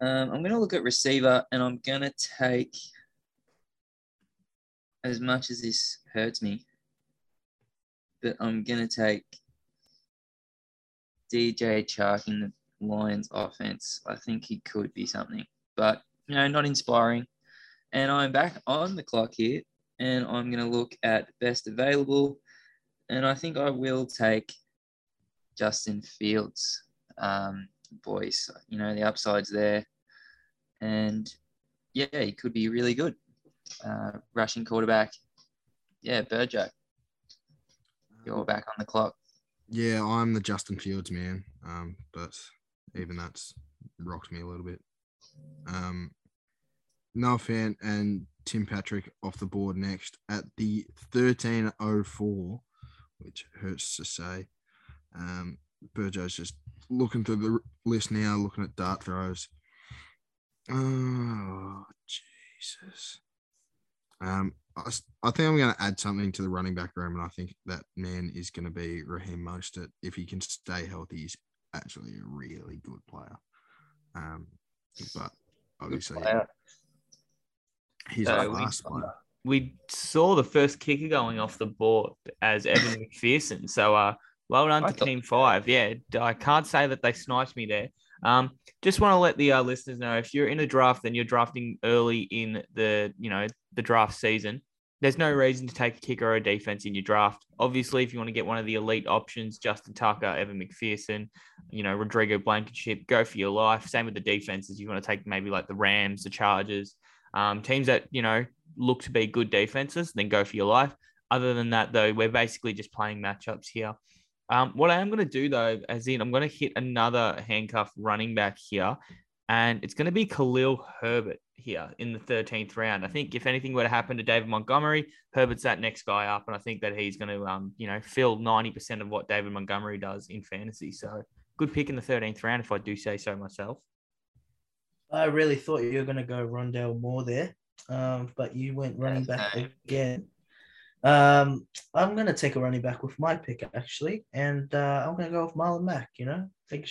Um, I'm gonna look at receiver, and I'm gonna take. As much as this hurts me, but I'm gonna take DJ Chark in the Lions offense. I think he could be something, but you know, not inspiring. And I'm back on the clock here, and I'm gonna look at best available, and I think I will take Justin Fields. Um, boys, you know, the upside's there, and yeah, he could be really good. Uh, rushing quarterback, yeah, Burjo, you're back on the clock. Yeah, I'm the Justin Fields man. Um, but even that's rocked me a little bit. Um, Noah Fant and Tim Patrick off the board next at the 1304, which hurts to say. Um, Burjo's just looking through the list now, looking at dart throws. Oh, Jesus. Um, I, s- I think I'm going to add something to the running back room, and I think that man is going to be Raheem Mostert. If he can stay healthy, he's actually a really good player. Um, but obviously, player. he's So a we- fast player. We saw the first kicker going off the board as Evan [laughs] McPherson. So uh, well done I to thought- Team Five. Yeah, I can't say that they sniped me there. Um, just want to let the uh, listeners know if you're in a draft and you're drafting early in the you know the draft season, there's no reason to take a kicker or a defense in your draft. Obviously, if you want to get one of the elite options, Justin Tucker, Evan McPherson, you know Rodrigo Blankenship, go for your life. Same with the defenses. You want to take maybe like the Rams, the Chargers, um, teams that you know look to be good defenses, then go for your life. Other than that, though, we're basically just playing matchups here. Um, what I am going to do though, as in I'm going to hit another handcuff running back here. and it's going to be Khalil Herbert here in the 13th round. I think if anything were to happen to David Montgomery, Herbert's that next guy up, and I think that he's going to, um, you know, fill 90% of what David Montgomery does in fantasy. So good pick in the 13th round, if I do say so myself. I really thought you were going to go Rondale Moore there, um, but you went running back again. Um, I'm going to take a running back with my pick actually, and uh, I'm going to go with Marlon Mack. You know, take a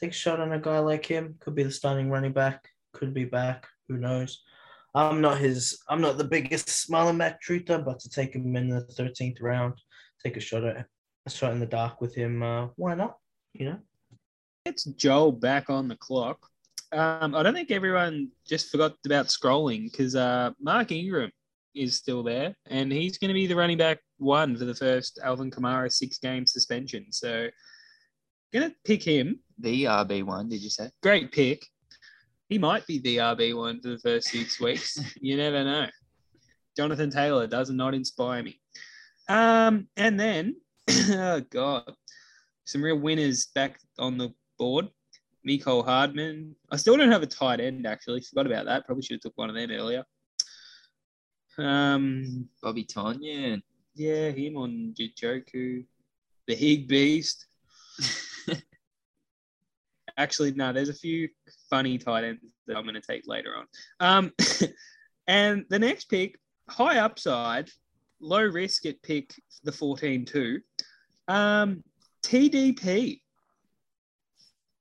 take a shot on a guy like him. Could be the starting running back. Could be back. Who knows? I'm not his. I'm not the biggest Marlon Mack truther, but to take him in the 13th round, take a shot at a shot in the dark with him. Uh, why not? You know. It's Joel back on the clock. Um, I don't think everyone just forgot about scrolling because uh, Mark Ingram is still there, and he's going to be the running back one for the first Alvin Kamara six game suspension. So, going to pick him. The RB one, did you say? Great pick. He might be the RB one for the first six [laughs] weeks. you never know. Jonathan Taylor does not inspire me. Um, and then, [clears throat] oh god, some real winners back on the board. Mecole Hardman. I still don't have a tight end actually. Forgot about that. Probably should have took one of them earlier. Um, Bobby Tonyan. yeah, him on Joku, the Hig Beast. [laughs] Actually, no, there's a few funny tight ends that I'm going to take later on. Um, [laughs] and the next pick, high upside, low risk at pick the 14 2. Um, TDP,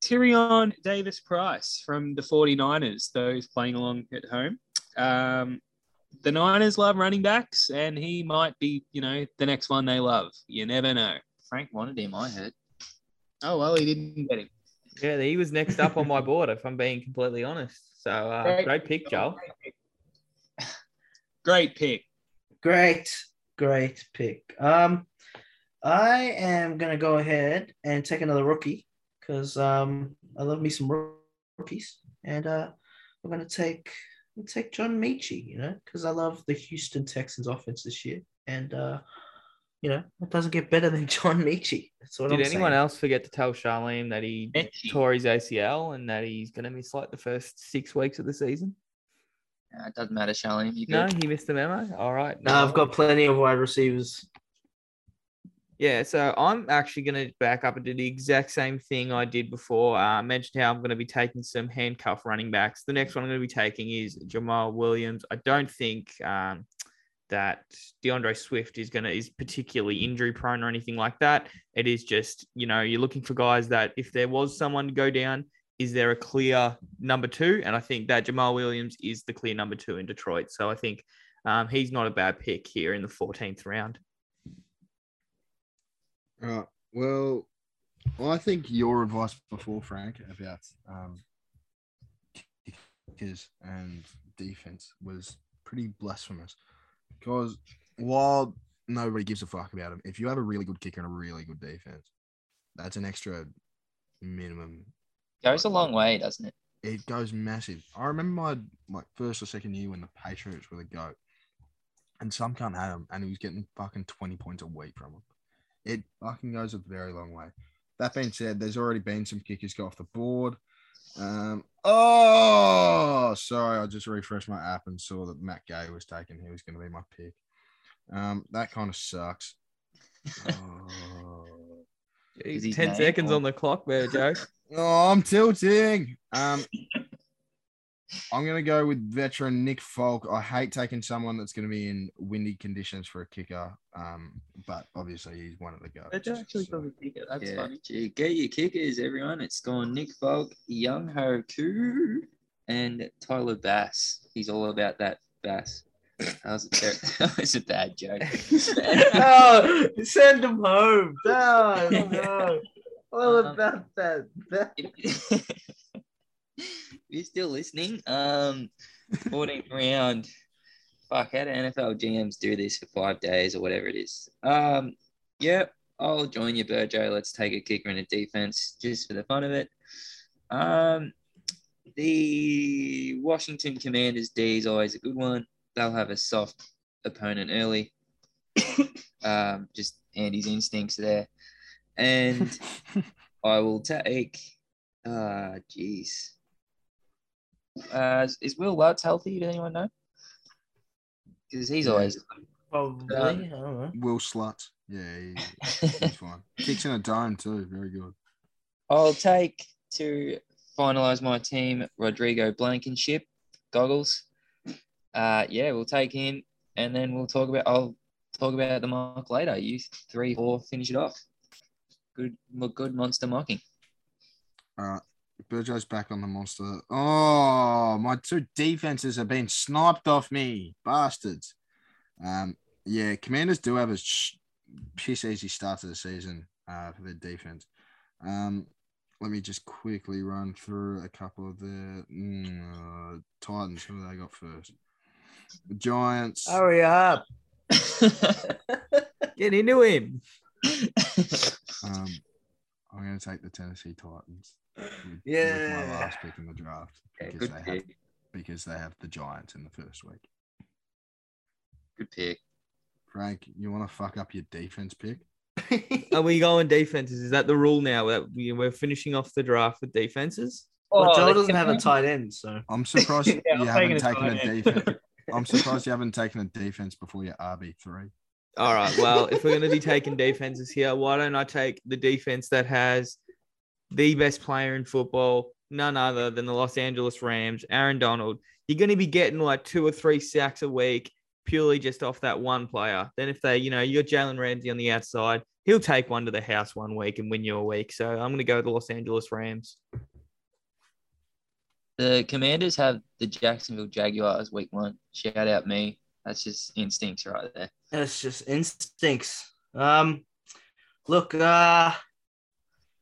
Tyrion Davis Price from the 49ers, those playing along at home. Um, the Niners love running backs, and he might be, you know, the next one they love. You never know. Frank wanted him, I heard. Oh, well, he didn't get him. Yeah, he was next up on my [laughs] board, if I'm being completely honest. So uh, Great. great pick, Joel. Great pick. Great, great pick. Um, I am gonna go ahead and take another rookie because um I love me some rookies, and uh I'm gonna take I'll take John Metchie, you know, because I love the Houston Texans offense this year, and uh you know it doesn't get better than [laughs] John Metchie. That's what Did I'm anyone saying. else forget to tell Sharleam that he Metchie. tore his ACL and that he's going to miss like the first six weeks of the season? Uh, it doesn't matter, Sharleam. You No, he missed the memo. All right. No, I've got plenty of wide receivers. Yeah, so I'm actually going to back up and do the exact same thing I did before. Uh, I mentioned how I'm going to be taking some handcuff running backs. The next one I'm going to be taking is Jamaal Williams. I don't think um, that D'Andre Swift is going to is particularly injury prone or anything like that. It is just you know you're looking for guys that if there was someone to go down, is there a clear number two? And I think that Jamaal Williams is the clear number two in Detroit. So I think um, he's not a bad pick here in the 14th round. Right. Well, I think your advice before, Frank, about um, kickers and defense was pretty blasphemous. Because while nobody gives a fuck about him, if you have a really good kicker and a really good defense, that's an extra minimum. Goes a long way, doesn't it? It goes massive. I remember my like first or second year when the Patriots were the goat, and some cunt had him, and he was getting fucking twenty points a week from him. It fucking goes a very long way. That being said, there's already been some kickers go off the board. Um, oh, sorry, I just refreshed my app and saw that Matt Gay was taken. He was going to be my pick. Um, that kind of sucks. [laughs] Oh. Is he 10 seconds or- on the clock there, Joe. [laughs] Oh, I'm tilting. Um, I'm gonna go with veteran Nick Folk. I hate taking someone that's gonna be in windy conditions for a kicker. Um, but obviously he's one of the guys. That's actually probably pick it. That's yeah. funny. Gee, get your kickers, everyone. It's gone Nick Folk, Younghoe Koo, and Tyler Bass. He's all about that Bass. That was a, ter- [laughs] that was a bad joke. [laughs] oh, send him home. No, no. [laughs] All Um, about that. that. You're still listening, um, 14th [laughs] round. Fuck, how do NFL GMs do this for five days or whatever it is? Um, yep, I'll join you, Burjo. Let's take a kicker and a defense just for the fun of it. Um, the Washington Commanders D is always a good one. They'll have a soft opponent early. [coughs] um, just Andy's instincts there. And [laughs] I will take. Ah, jeez. Uh, is- is Wil Lutz healthy? Does anyone know? Because he's always. Probably. Um, I don't know. Will Slut. Yeah, he, [laughs] he's fine. Kicks in a dome too. Very good. I'll take to finalize my team Rodrigo Blankenship goggles. Uh, yeah, we'll take him, and then we'll talk about. I'll talk about the mark later. You three, four, finish it off. Good, good monster mocking. All right. Burjo's back on the monster. Oh, my two defenses have been sniped off me. Bastards. Um, yeah, Commanders do have a sh- piss easy start to the season uh, for their defense. Um, let me just quickly run through a couple of the mm, uh, Titans. Who they got first? The Giants. Hurry up. [laughs] Get into him. Um, I'm going to take the Tennessee Titans. Mm, with, with my Yeah. last pick in the draft Okay, because good they have because they have the Giants in the first week. Good pick. Frank, you want to fuck up your defense pick? Are we going defenses? Is that the rule now that we, we're finishing off the draft with defenses? well, oh, Joe they doesn't have a tight end, so I'm surprised [laughs] Yeah, I'm you haven't taking a taken a defense. [laughs] I'm surprised you haven't taken a defense before your RB three. All right. Well, if we're going to be taking defenses here, why don't I take the defense that has the best player in football, none other than the Los Angeles Rams, Aaron Donald. You're going to be getting like two or three sacks a week purely just off that one player. Then if they, you know, you got Jalen Ramsey on the outside, he'll take one to the house one week and win you a week. So I'm going to go with the Los Angeles Rams. The Commanders have the Jacksonville Jaguars week one. Shout out me. That's just instincts right there. That's just instincts. Um, look, uh,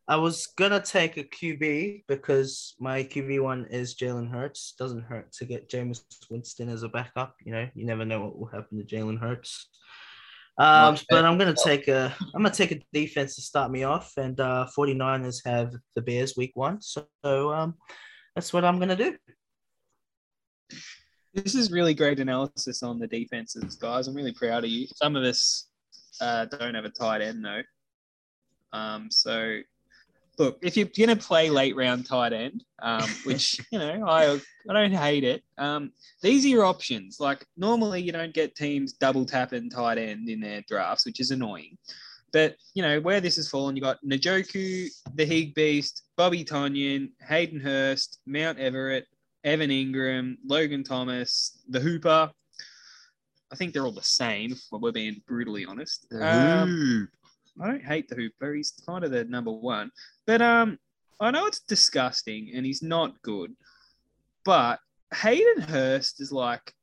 I was gonna take a QB because my QB one is Jalen Hurts. Doesn't hurt to get Jameis Winston as a backup. You know, you never know what will happen to Jalen Hurts. Um, but. I'm gonna take a I'm gonna take a defense to start me off, and uh, 49ers have the Bears week one, so um, that's what I'm gonna do. This is really great analysis on the defenses, guys. I'm really proud of you. Some of us uh, don't have a tight end though. Um, so look, if you're gonna play late round tight end, um, which [laughs] you know I I don't hate it. Um, these are your options. Like normally you don't get teams double tapping tight end in their drafts, which is annoying. But you know where this has fallen, you got Njoku, the Hig Beast, Bobby Tonyan, Hayden Hurst, Mount Everett, Evan Engram, Logan Thomas, the Hooper. I think they're all the same, if we're being brutally honest. Um, I don't hate the Hooper. He's kind of the number one. But um, I know it's disgusting and he's not good. But Hayden Hurst is like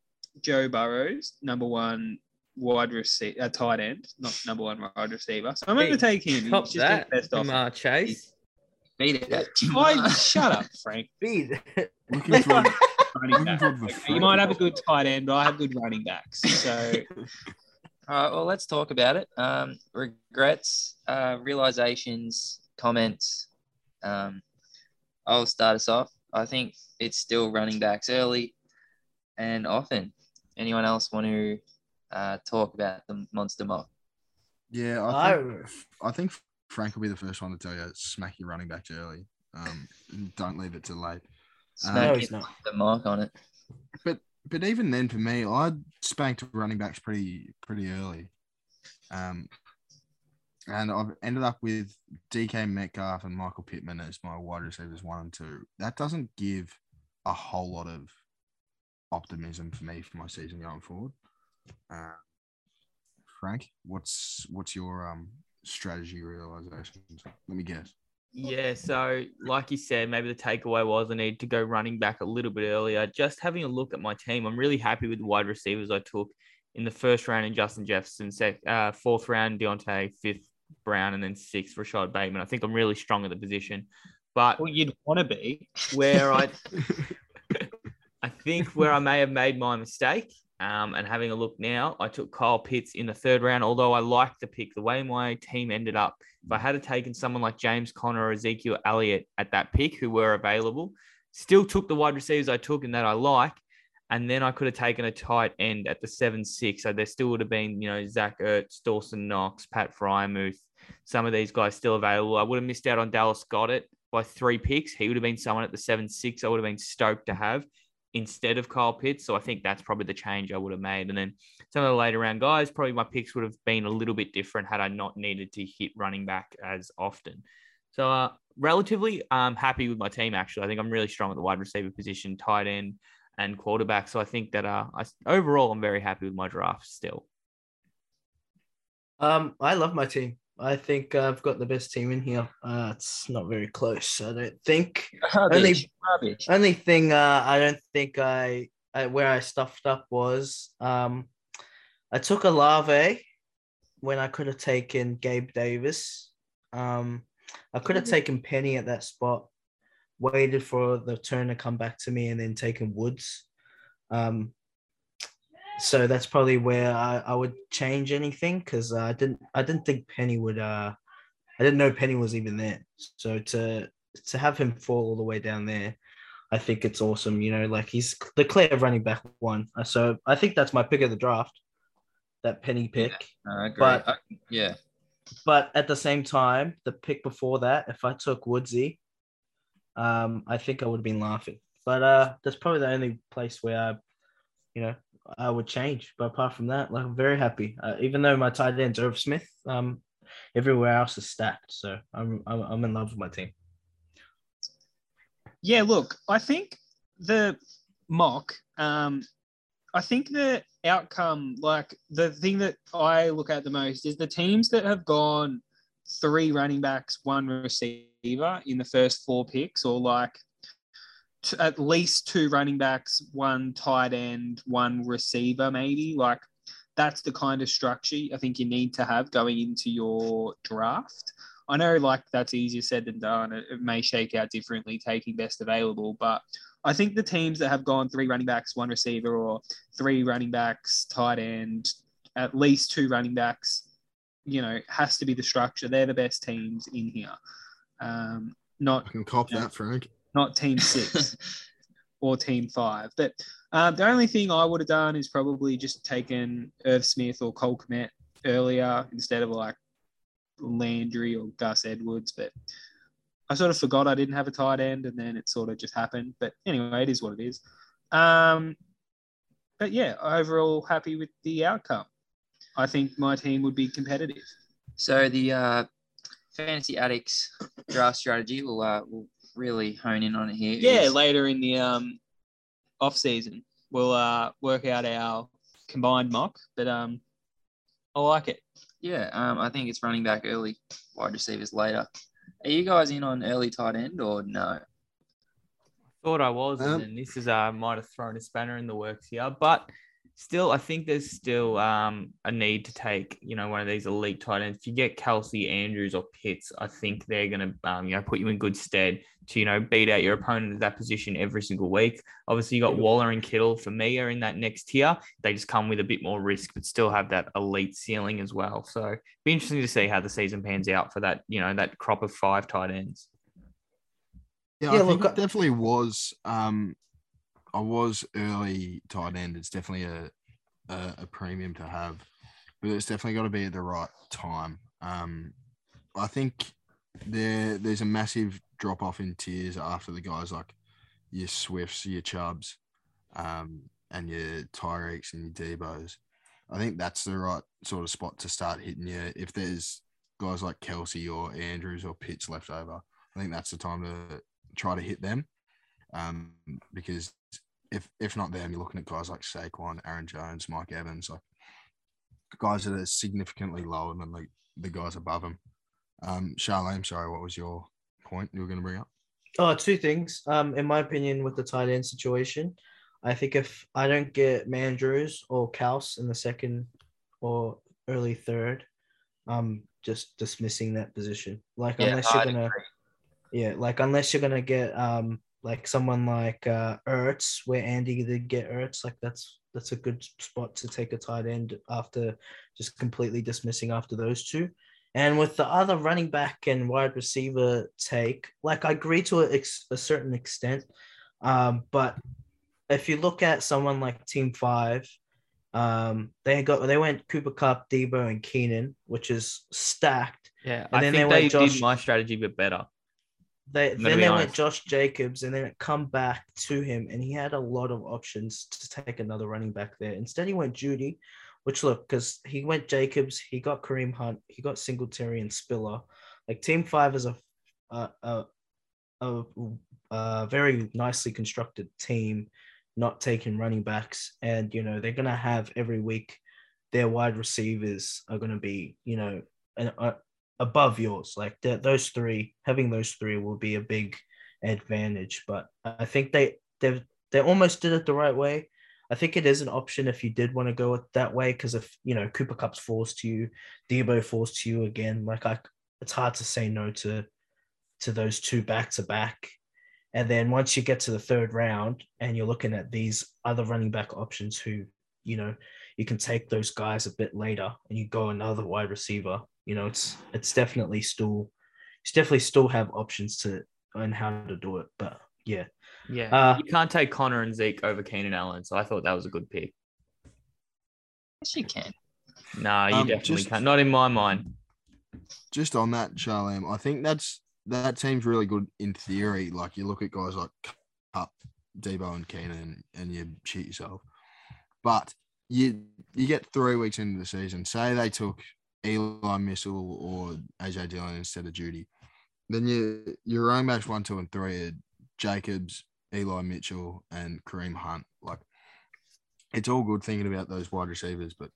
Joe Burrow's, number one wide receiver, uh, tight end, not number one wide receiver. So I'm going to take him. He's Top just that the best from uh, Chase. Beat it. I, shut up, Frank. [laughs] Speed. Looking for [laughs] looking for You might have a good tight end, but I have good running backs. So [laughs] All right, well, let's talk about it. Um, regrets, uh, realizations, comments. Um, I'll start us off. I think it's still running backs early and often. Anyone else want to uh, talk about the monster mock? Yeah, I I, think, I think Frank will be the first one to tell you smack your running backs early. Um, don't leave it too late. no, Smack he's not. the mark on it. But even then, for me, I spanked running backs pretty pretty early. Um, and I've ended up with DK Metcalf and Michael Pittman as my wide receivers one and two. That doesn't give a whole lot of optimism for me for my season going forward. Uh, Frank, what's what's your um strategy realizations? Let me guess. Yeah, so like you said, maybe the takeaway was I need to go running back a little bit earlier. Just having a look at my team, I'm really happy with the wide receivers I took in the first round in Justin Jefferson, sec, uh, fourth round Diontae, fifth Brown, and then sixth Rashod Bateman. I think I'm really strong at the position, but well, you'd want to be. where I [laughs] I think where I may have made my mistake, um, and having a look now, I took Kyle Pitts in the third round. Although I liked the pick, the way my team ended up, if I had taken someone like James Conner or Ezekiel Elliott at that pick, who were available, still took the wide receivers I took and that I like, and then I could have taken a tight end at the seven six. So there still would have been, you know, Zach Ertz, Dawson Knox, Pat Freiermuth, some of these guys still available. I would have missed out on Dallas Goedert by three picks. He would have been someone at the seven six. I would have been stoked to have instead of Kyle Pitts. So I think that's probably the change I would have made. And then some of the later round guys, probably my picks would have been a little bit different had I not needed to hit running back as often. So uh, relatively, I'm happy with my team. Actually, I think I'm really strong at the wide receiver position, tight end, and quarterback. So I think that uh, I, overall, I'm very happy with my draft still. Um, I love my team. I think I've got the best team in here. Uh, it's not very close. I don't think. Rubbish. Rubbish. Only thing uh, I don't think I, I where I stuffed up was um, I took a Olave when I could have taken Gabe Davis. Um, I could have Mhm. taken Penny at that spot, waited for the turn to come back to me, and then taken Woods. Um, so that's probably where I, I would change anything because I didn't I didn't think Penny would uh I didn't know Penny was even there. So to to have him fall all the way down there, I think it's awesome. You know, like he's the clear running back one. Uh, So I think that's my pick of the draft, that Penny pick. I agree. But- Uh, yeah. But at the same time, the pick before that, if I took Woodsy, um, I think I would have been laughing. But uh, that's probably the only place where I, you know, I would change. But apart from that, like I'm very happy. Uh, even though my tight end's Irv Smith, um, everywhere else is stacked. So I'm I'm, I'm in love with my team. Yeah, look, I think the mock, um, I think the outcome, like the thing that I look at the most is the teams that have gone three running backs, one receiver in the first four picks, or like t- at least two running backs, one tight end, one receiver, maybe. Like that's the kind of structure I think you need to have going into your draft. I know like that's easier said than done. It, it may shake out differently taking best available, but I think the teams that have gone three running backs, one receiver, or three running backs, tight end, at least two running backs, you know, has to be the structure. They're the best teams in here. Um, not I can cop Yeah. that, Frank. Not team six [laughs] or team five. But um, the only thing I would have done is probably just taken Irv Smith or Cole Kmet earlier instead of like Landry or Gus Edwards. But I sort of forgot I didn't have a tight end and then it sort of just happened. But anyway, it is what it is. Um, but yeah, overall happy with the outcome. I think my team would be competitive. So the uh, fantasy addicts draft strategy will uh, will really hone in on it here. Yeah, is- later in the um off season, we'll uh work out our combined mock. But um, I like it. yeah. Um, I think it's running back early, wide receivers later. Are you guys in on early tight end or no? I thought I was, Um, and this is uh might have thrown a spanner in the works here, but still, I think there's still um a need to take you know one of these elite tight ends. If you get Kelce, Andrews, or Pitts, I think they're gonna um you know put you in good stead to you know beat out your opponent at that position every single week. Obviously, you got Waller and Kittle for me are in that next tier. They just come with a bit more risk, but still have that elite ceiling as well. So be interesting to see how the season pans out for that you know that crop of five tight ends. Yeah, Yeah, I think it definitely was. Um, I was early tight end. It's definitely a, a a premium to have, but it's definitely got to be at the right time. Um, I think there there's a massive drop off in tiers after the guys like your Swifts, your Chubbs, um, and your Tyreeks and your Deebo's. I think that's the right sort of spot to start hitting you. If there's guys like Kelce or Andrews or Pitts left over, I think that's the time to try to hit them. Um, because if if not them, you're looking at guys like Saquon, Aaron Jones, Mike Evans, like guys that are significantly lower than the, the guys above them. Um, Sharleam, sorry, what was your point you were going to bring up? Oh, two things. Um, in my opinion, with the tight end situation, I think if I don't get Mandrews or Kals in the second or early third, I'm just dismissing that position. Like Yeah, unless you're I'd gonna, yeah, like unless you're gonna get um like someone like uh Ertz, where Andy did get Ertz, like that's that's a good spot to take a tight end after just completely dismissing after those two. And with the other running back and wide receiver take, like I agree to a, a certain extent, um, but if you look at someone like Team Five, um, they got they went Cooper Kupp, Deebo, and Keenan, which is stacked. Yeah, And I then think they they, went Josh- did my strategy, a bit better. They then they honest. went Josh Jacobs, and then it come back to him, and he had a lot of options to take another running back there. Instead, he went Jeudy, which look because he went Jacobs, he got Kareem Hunt, he got Singletary and Spiller. Like Team Five is a a a, a, a very nicely constructed team, not taking running backs, and you know they're gonna have every week their wide receivers are gonna be you know an, a, above yours. Like that, those three, having those three will be a big advantage. But I think they they they almost did it the right way. I think it is an option if you did want to go it that way because if you know Cooper Kupp's forced to you, Deebo forced to you again, like I, it's hard to say no to to those two back to back. And then once you get to the third round and you're looking at these other running back options who, you know, you can take those guys a bit later and you go another wide receiver. You know, it's it's definitely still it's definitely still have options to on how to do it. But yeah. Yeah. Uh, you can't take Conner and Zeke over Keenan Allen. So I thought that was a good pick. Yes, you can. No, you Um, definitely just- can't. Not in my mind. Just on that, Sharleam, I think that's that team's really good in theory. Like you look at guys like Kupp, Deebo, and Keenan, and you cheat yourself. But you you get three weeks into the season. Say they took Eli Mitchell or AJ Dillon instead of Jeudy, then you your running backs one, two, and three are Jacobs, Eli Mitchell, and Kareem Hunt. Like it's all good thinking about those wide receivers, but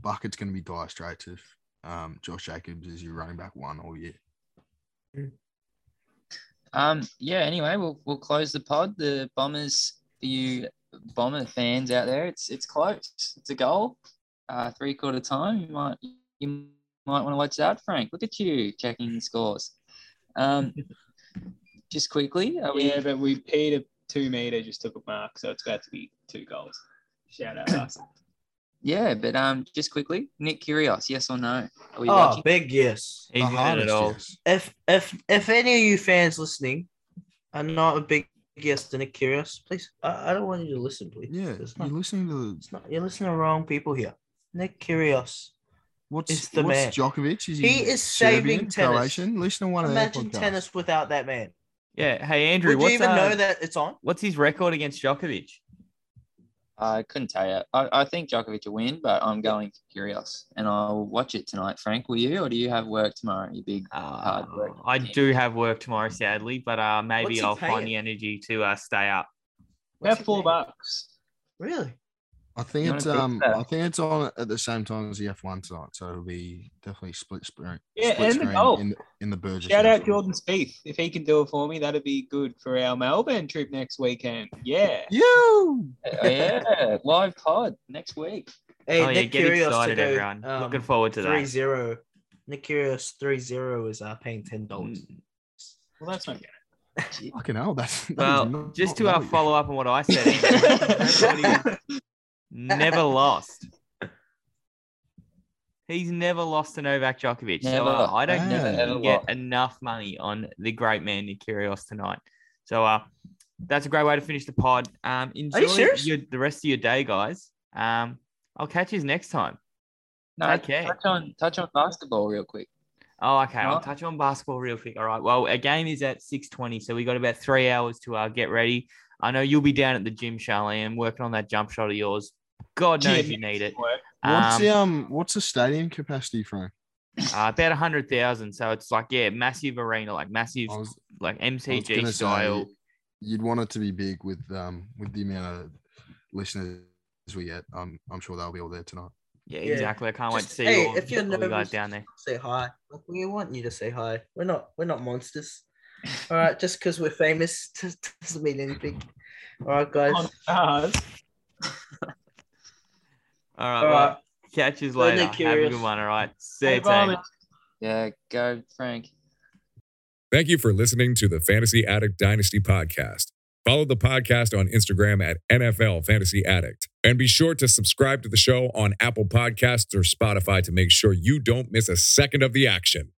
bucket's going to be dire straits if um, Josh Jacobs is your running back one all year. Um, yeah. Anyway, we'll we'll close the pod. The Bombers, for you Bomber fans out there, it's it's close. It's a goal. Uh, three quarter time. You might you might want to watch that, Frank. Look at you checking the scores. Um, [laughs] just quickly, are we? Yeah, but we Peter two meter just took a mark, so it's about to be two goals. Shout out us. [coughs] Yeah, but um, just quickly, Nick Kyrgios, yes or no? Are we Oh, watching? big yes. He's The in it hardest, all. If if if any of you fans listening are not a big yes to Nick Kyrgios, please I, I don't want you to listen, please. Yeah, It's you're listening to it's not you're listening to wrong people here. Nick Kyrgios. What's It's the what's man. Djokovic? Is He he, is Serbian, saving tennis. Croatian? Listen to one Imagine of their podcasts. tennis without that man. Yeah. Hey, Andrew, Would you even uh, know that it's on? what's his record against Djokovic? I couldn't tell you. I, I think Djokovic will win, but I'm going for Kyrgios, and I'll watch it tonight. Frank, will you, or do you have work tomorrow? You big. Uh, work. I do have work tomorrow, sadly, but uh, maybe I'll find paying? the energy to uh, stay up. What's About four paying? bucks. Really? I think it's um? I think it's on at the same time as the F1 tonight, so it'll be definitely split screen. Yeah, split and the screen golf. in, in the Burgess. Shout out F1. Jordan Spieth. If he can do it for me, that'd be good for our Melbourne trip next weekend. Yeah. You. Oh, yeah, [laughs] live pod next week. Hey, oh, yeah, Nick get Kyrgios excited, to go, everyone. um, Looking forward to Three that. zero. Nick Kyrgios three zero is uh, paying ten dollars. Mm. Well, that's not good. Fucking hell, that's that is Well, not- just to not uh, follow up on what I said, Andrew, [laughs] everybody [laughs] never [laughs] lost. He's never lost to Novak Djokovic. so uh, I don't Ah. Never, he ever can get lost. enough money on the great man Nick Kyrgios tonight. So uh, that's a great way to finish the pod. Um, enjoy your, the rest of your day, guys. Um, I'll catch you next time. No, care. touch on touch on basketball real quick. Oh, okay. I'll touch on basketball real quick. All right. Well, a game is at six twenty, so we got about three hours to uh, get ready. I know you'll be down at the gym, Sharleam, working on that jump shot of yours. God knows Gym you need it. What's Um, the um what's the stadium capacity, Frank? uh, about a hundred thousand. So it's like yeah, massive arena, like massive, was, like I MCG style. say you'd want it to be big with um with the amount of listeners we get. Um, I'm sure they'll be all there tonight. Yeah, Yeah. exactly. I can't wait to see hey, all, if you're all the guys nervous, down there. Say hi. Like, we want you to say hi. We're not we're not monsters. All right, just because we're famous [laughs] doesn't mean anything. All right, guys. On ours. [laughs] All right. All well, catch you Go later. Nick Have a good one. All right. See Hey, you, team. Yeah, go Frank. Thank you for listening to the Fantasy Addict Dynasty podcast. Follow the podcast on Instagram at NFL Fantasy Addict. And be sure to subscribe to the show on Apple Podcasts or Spotify to make sure you don't miss a second of the action.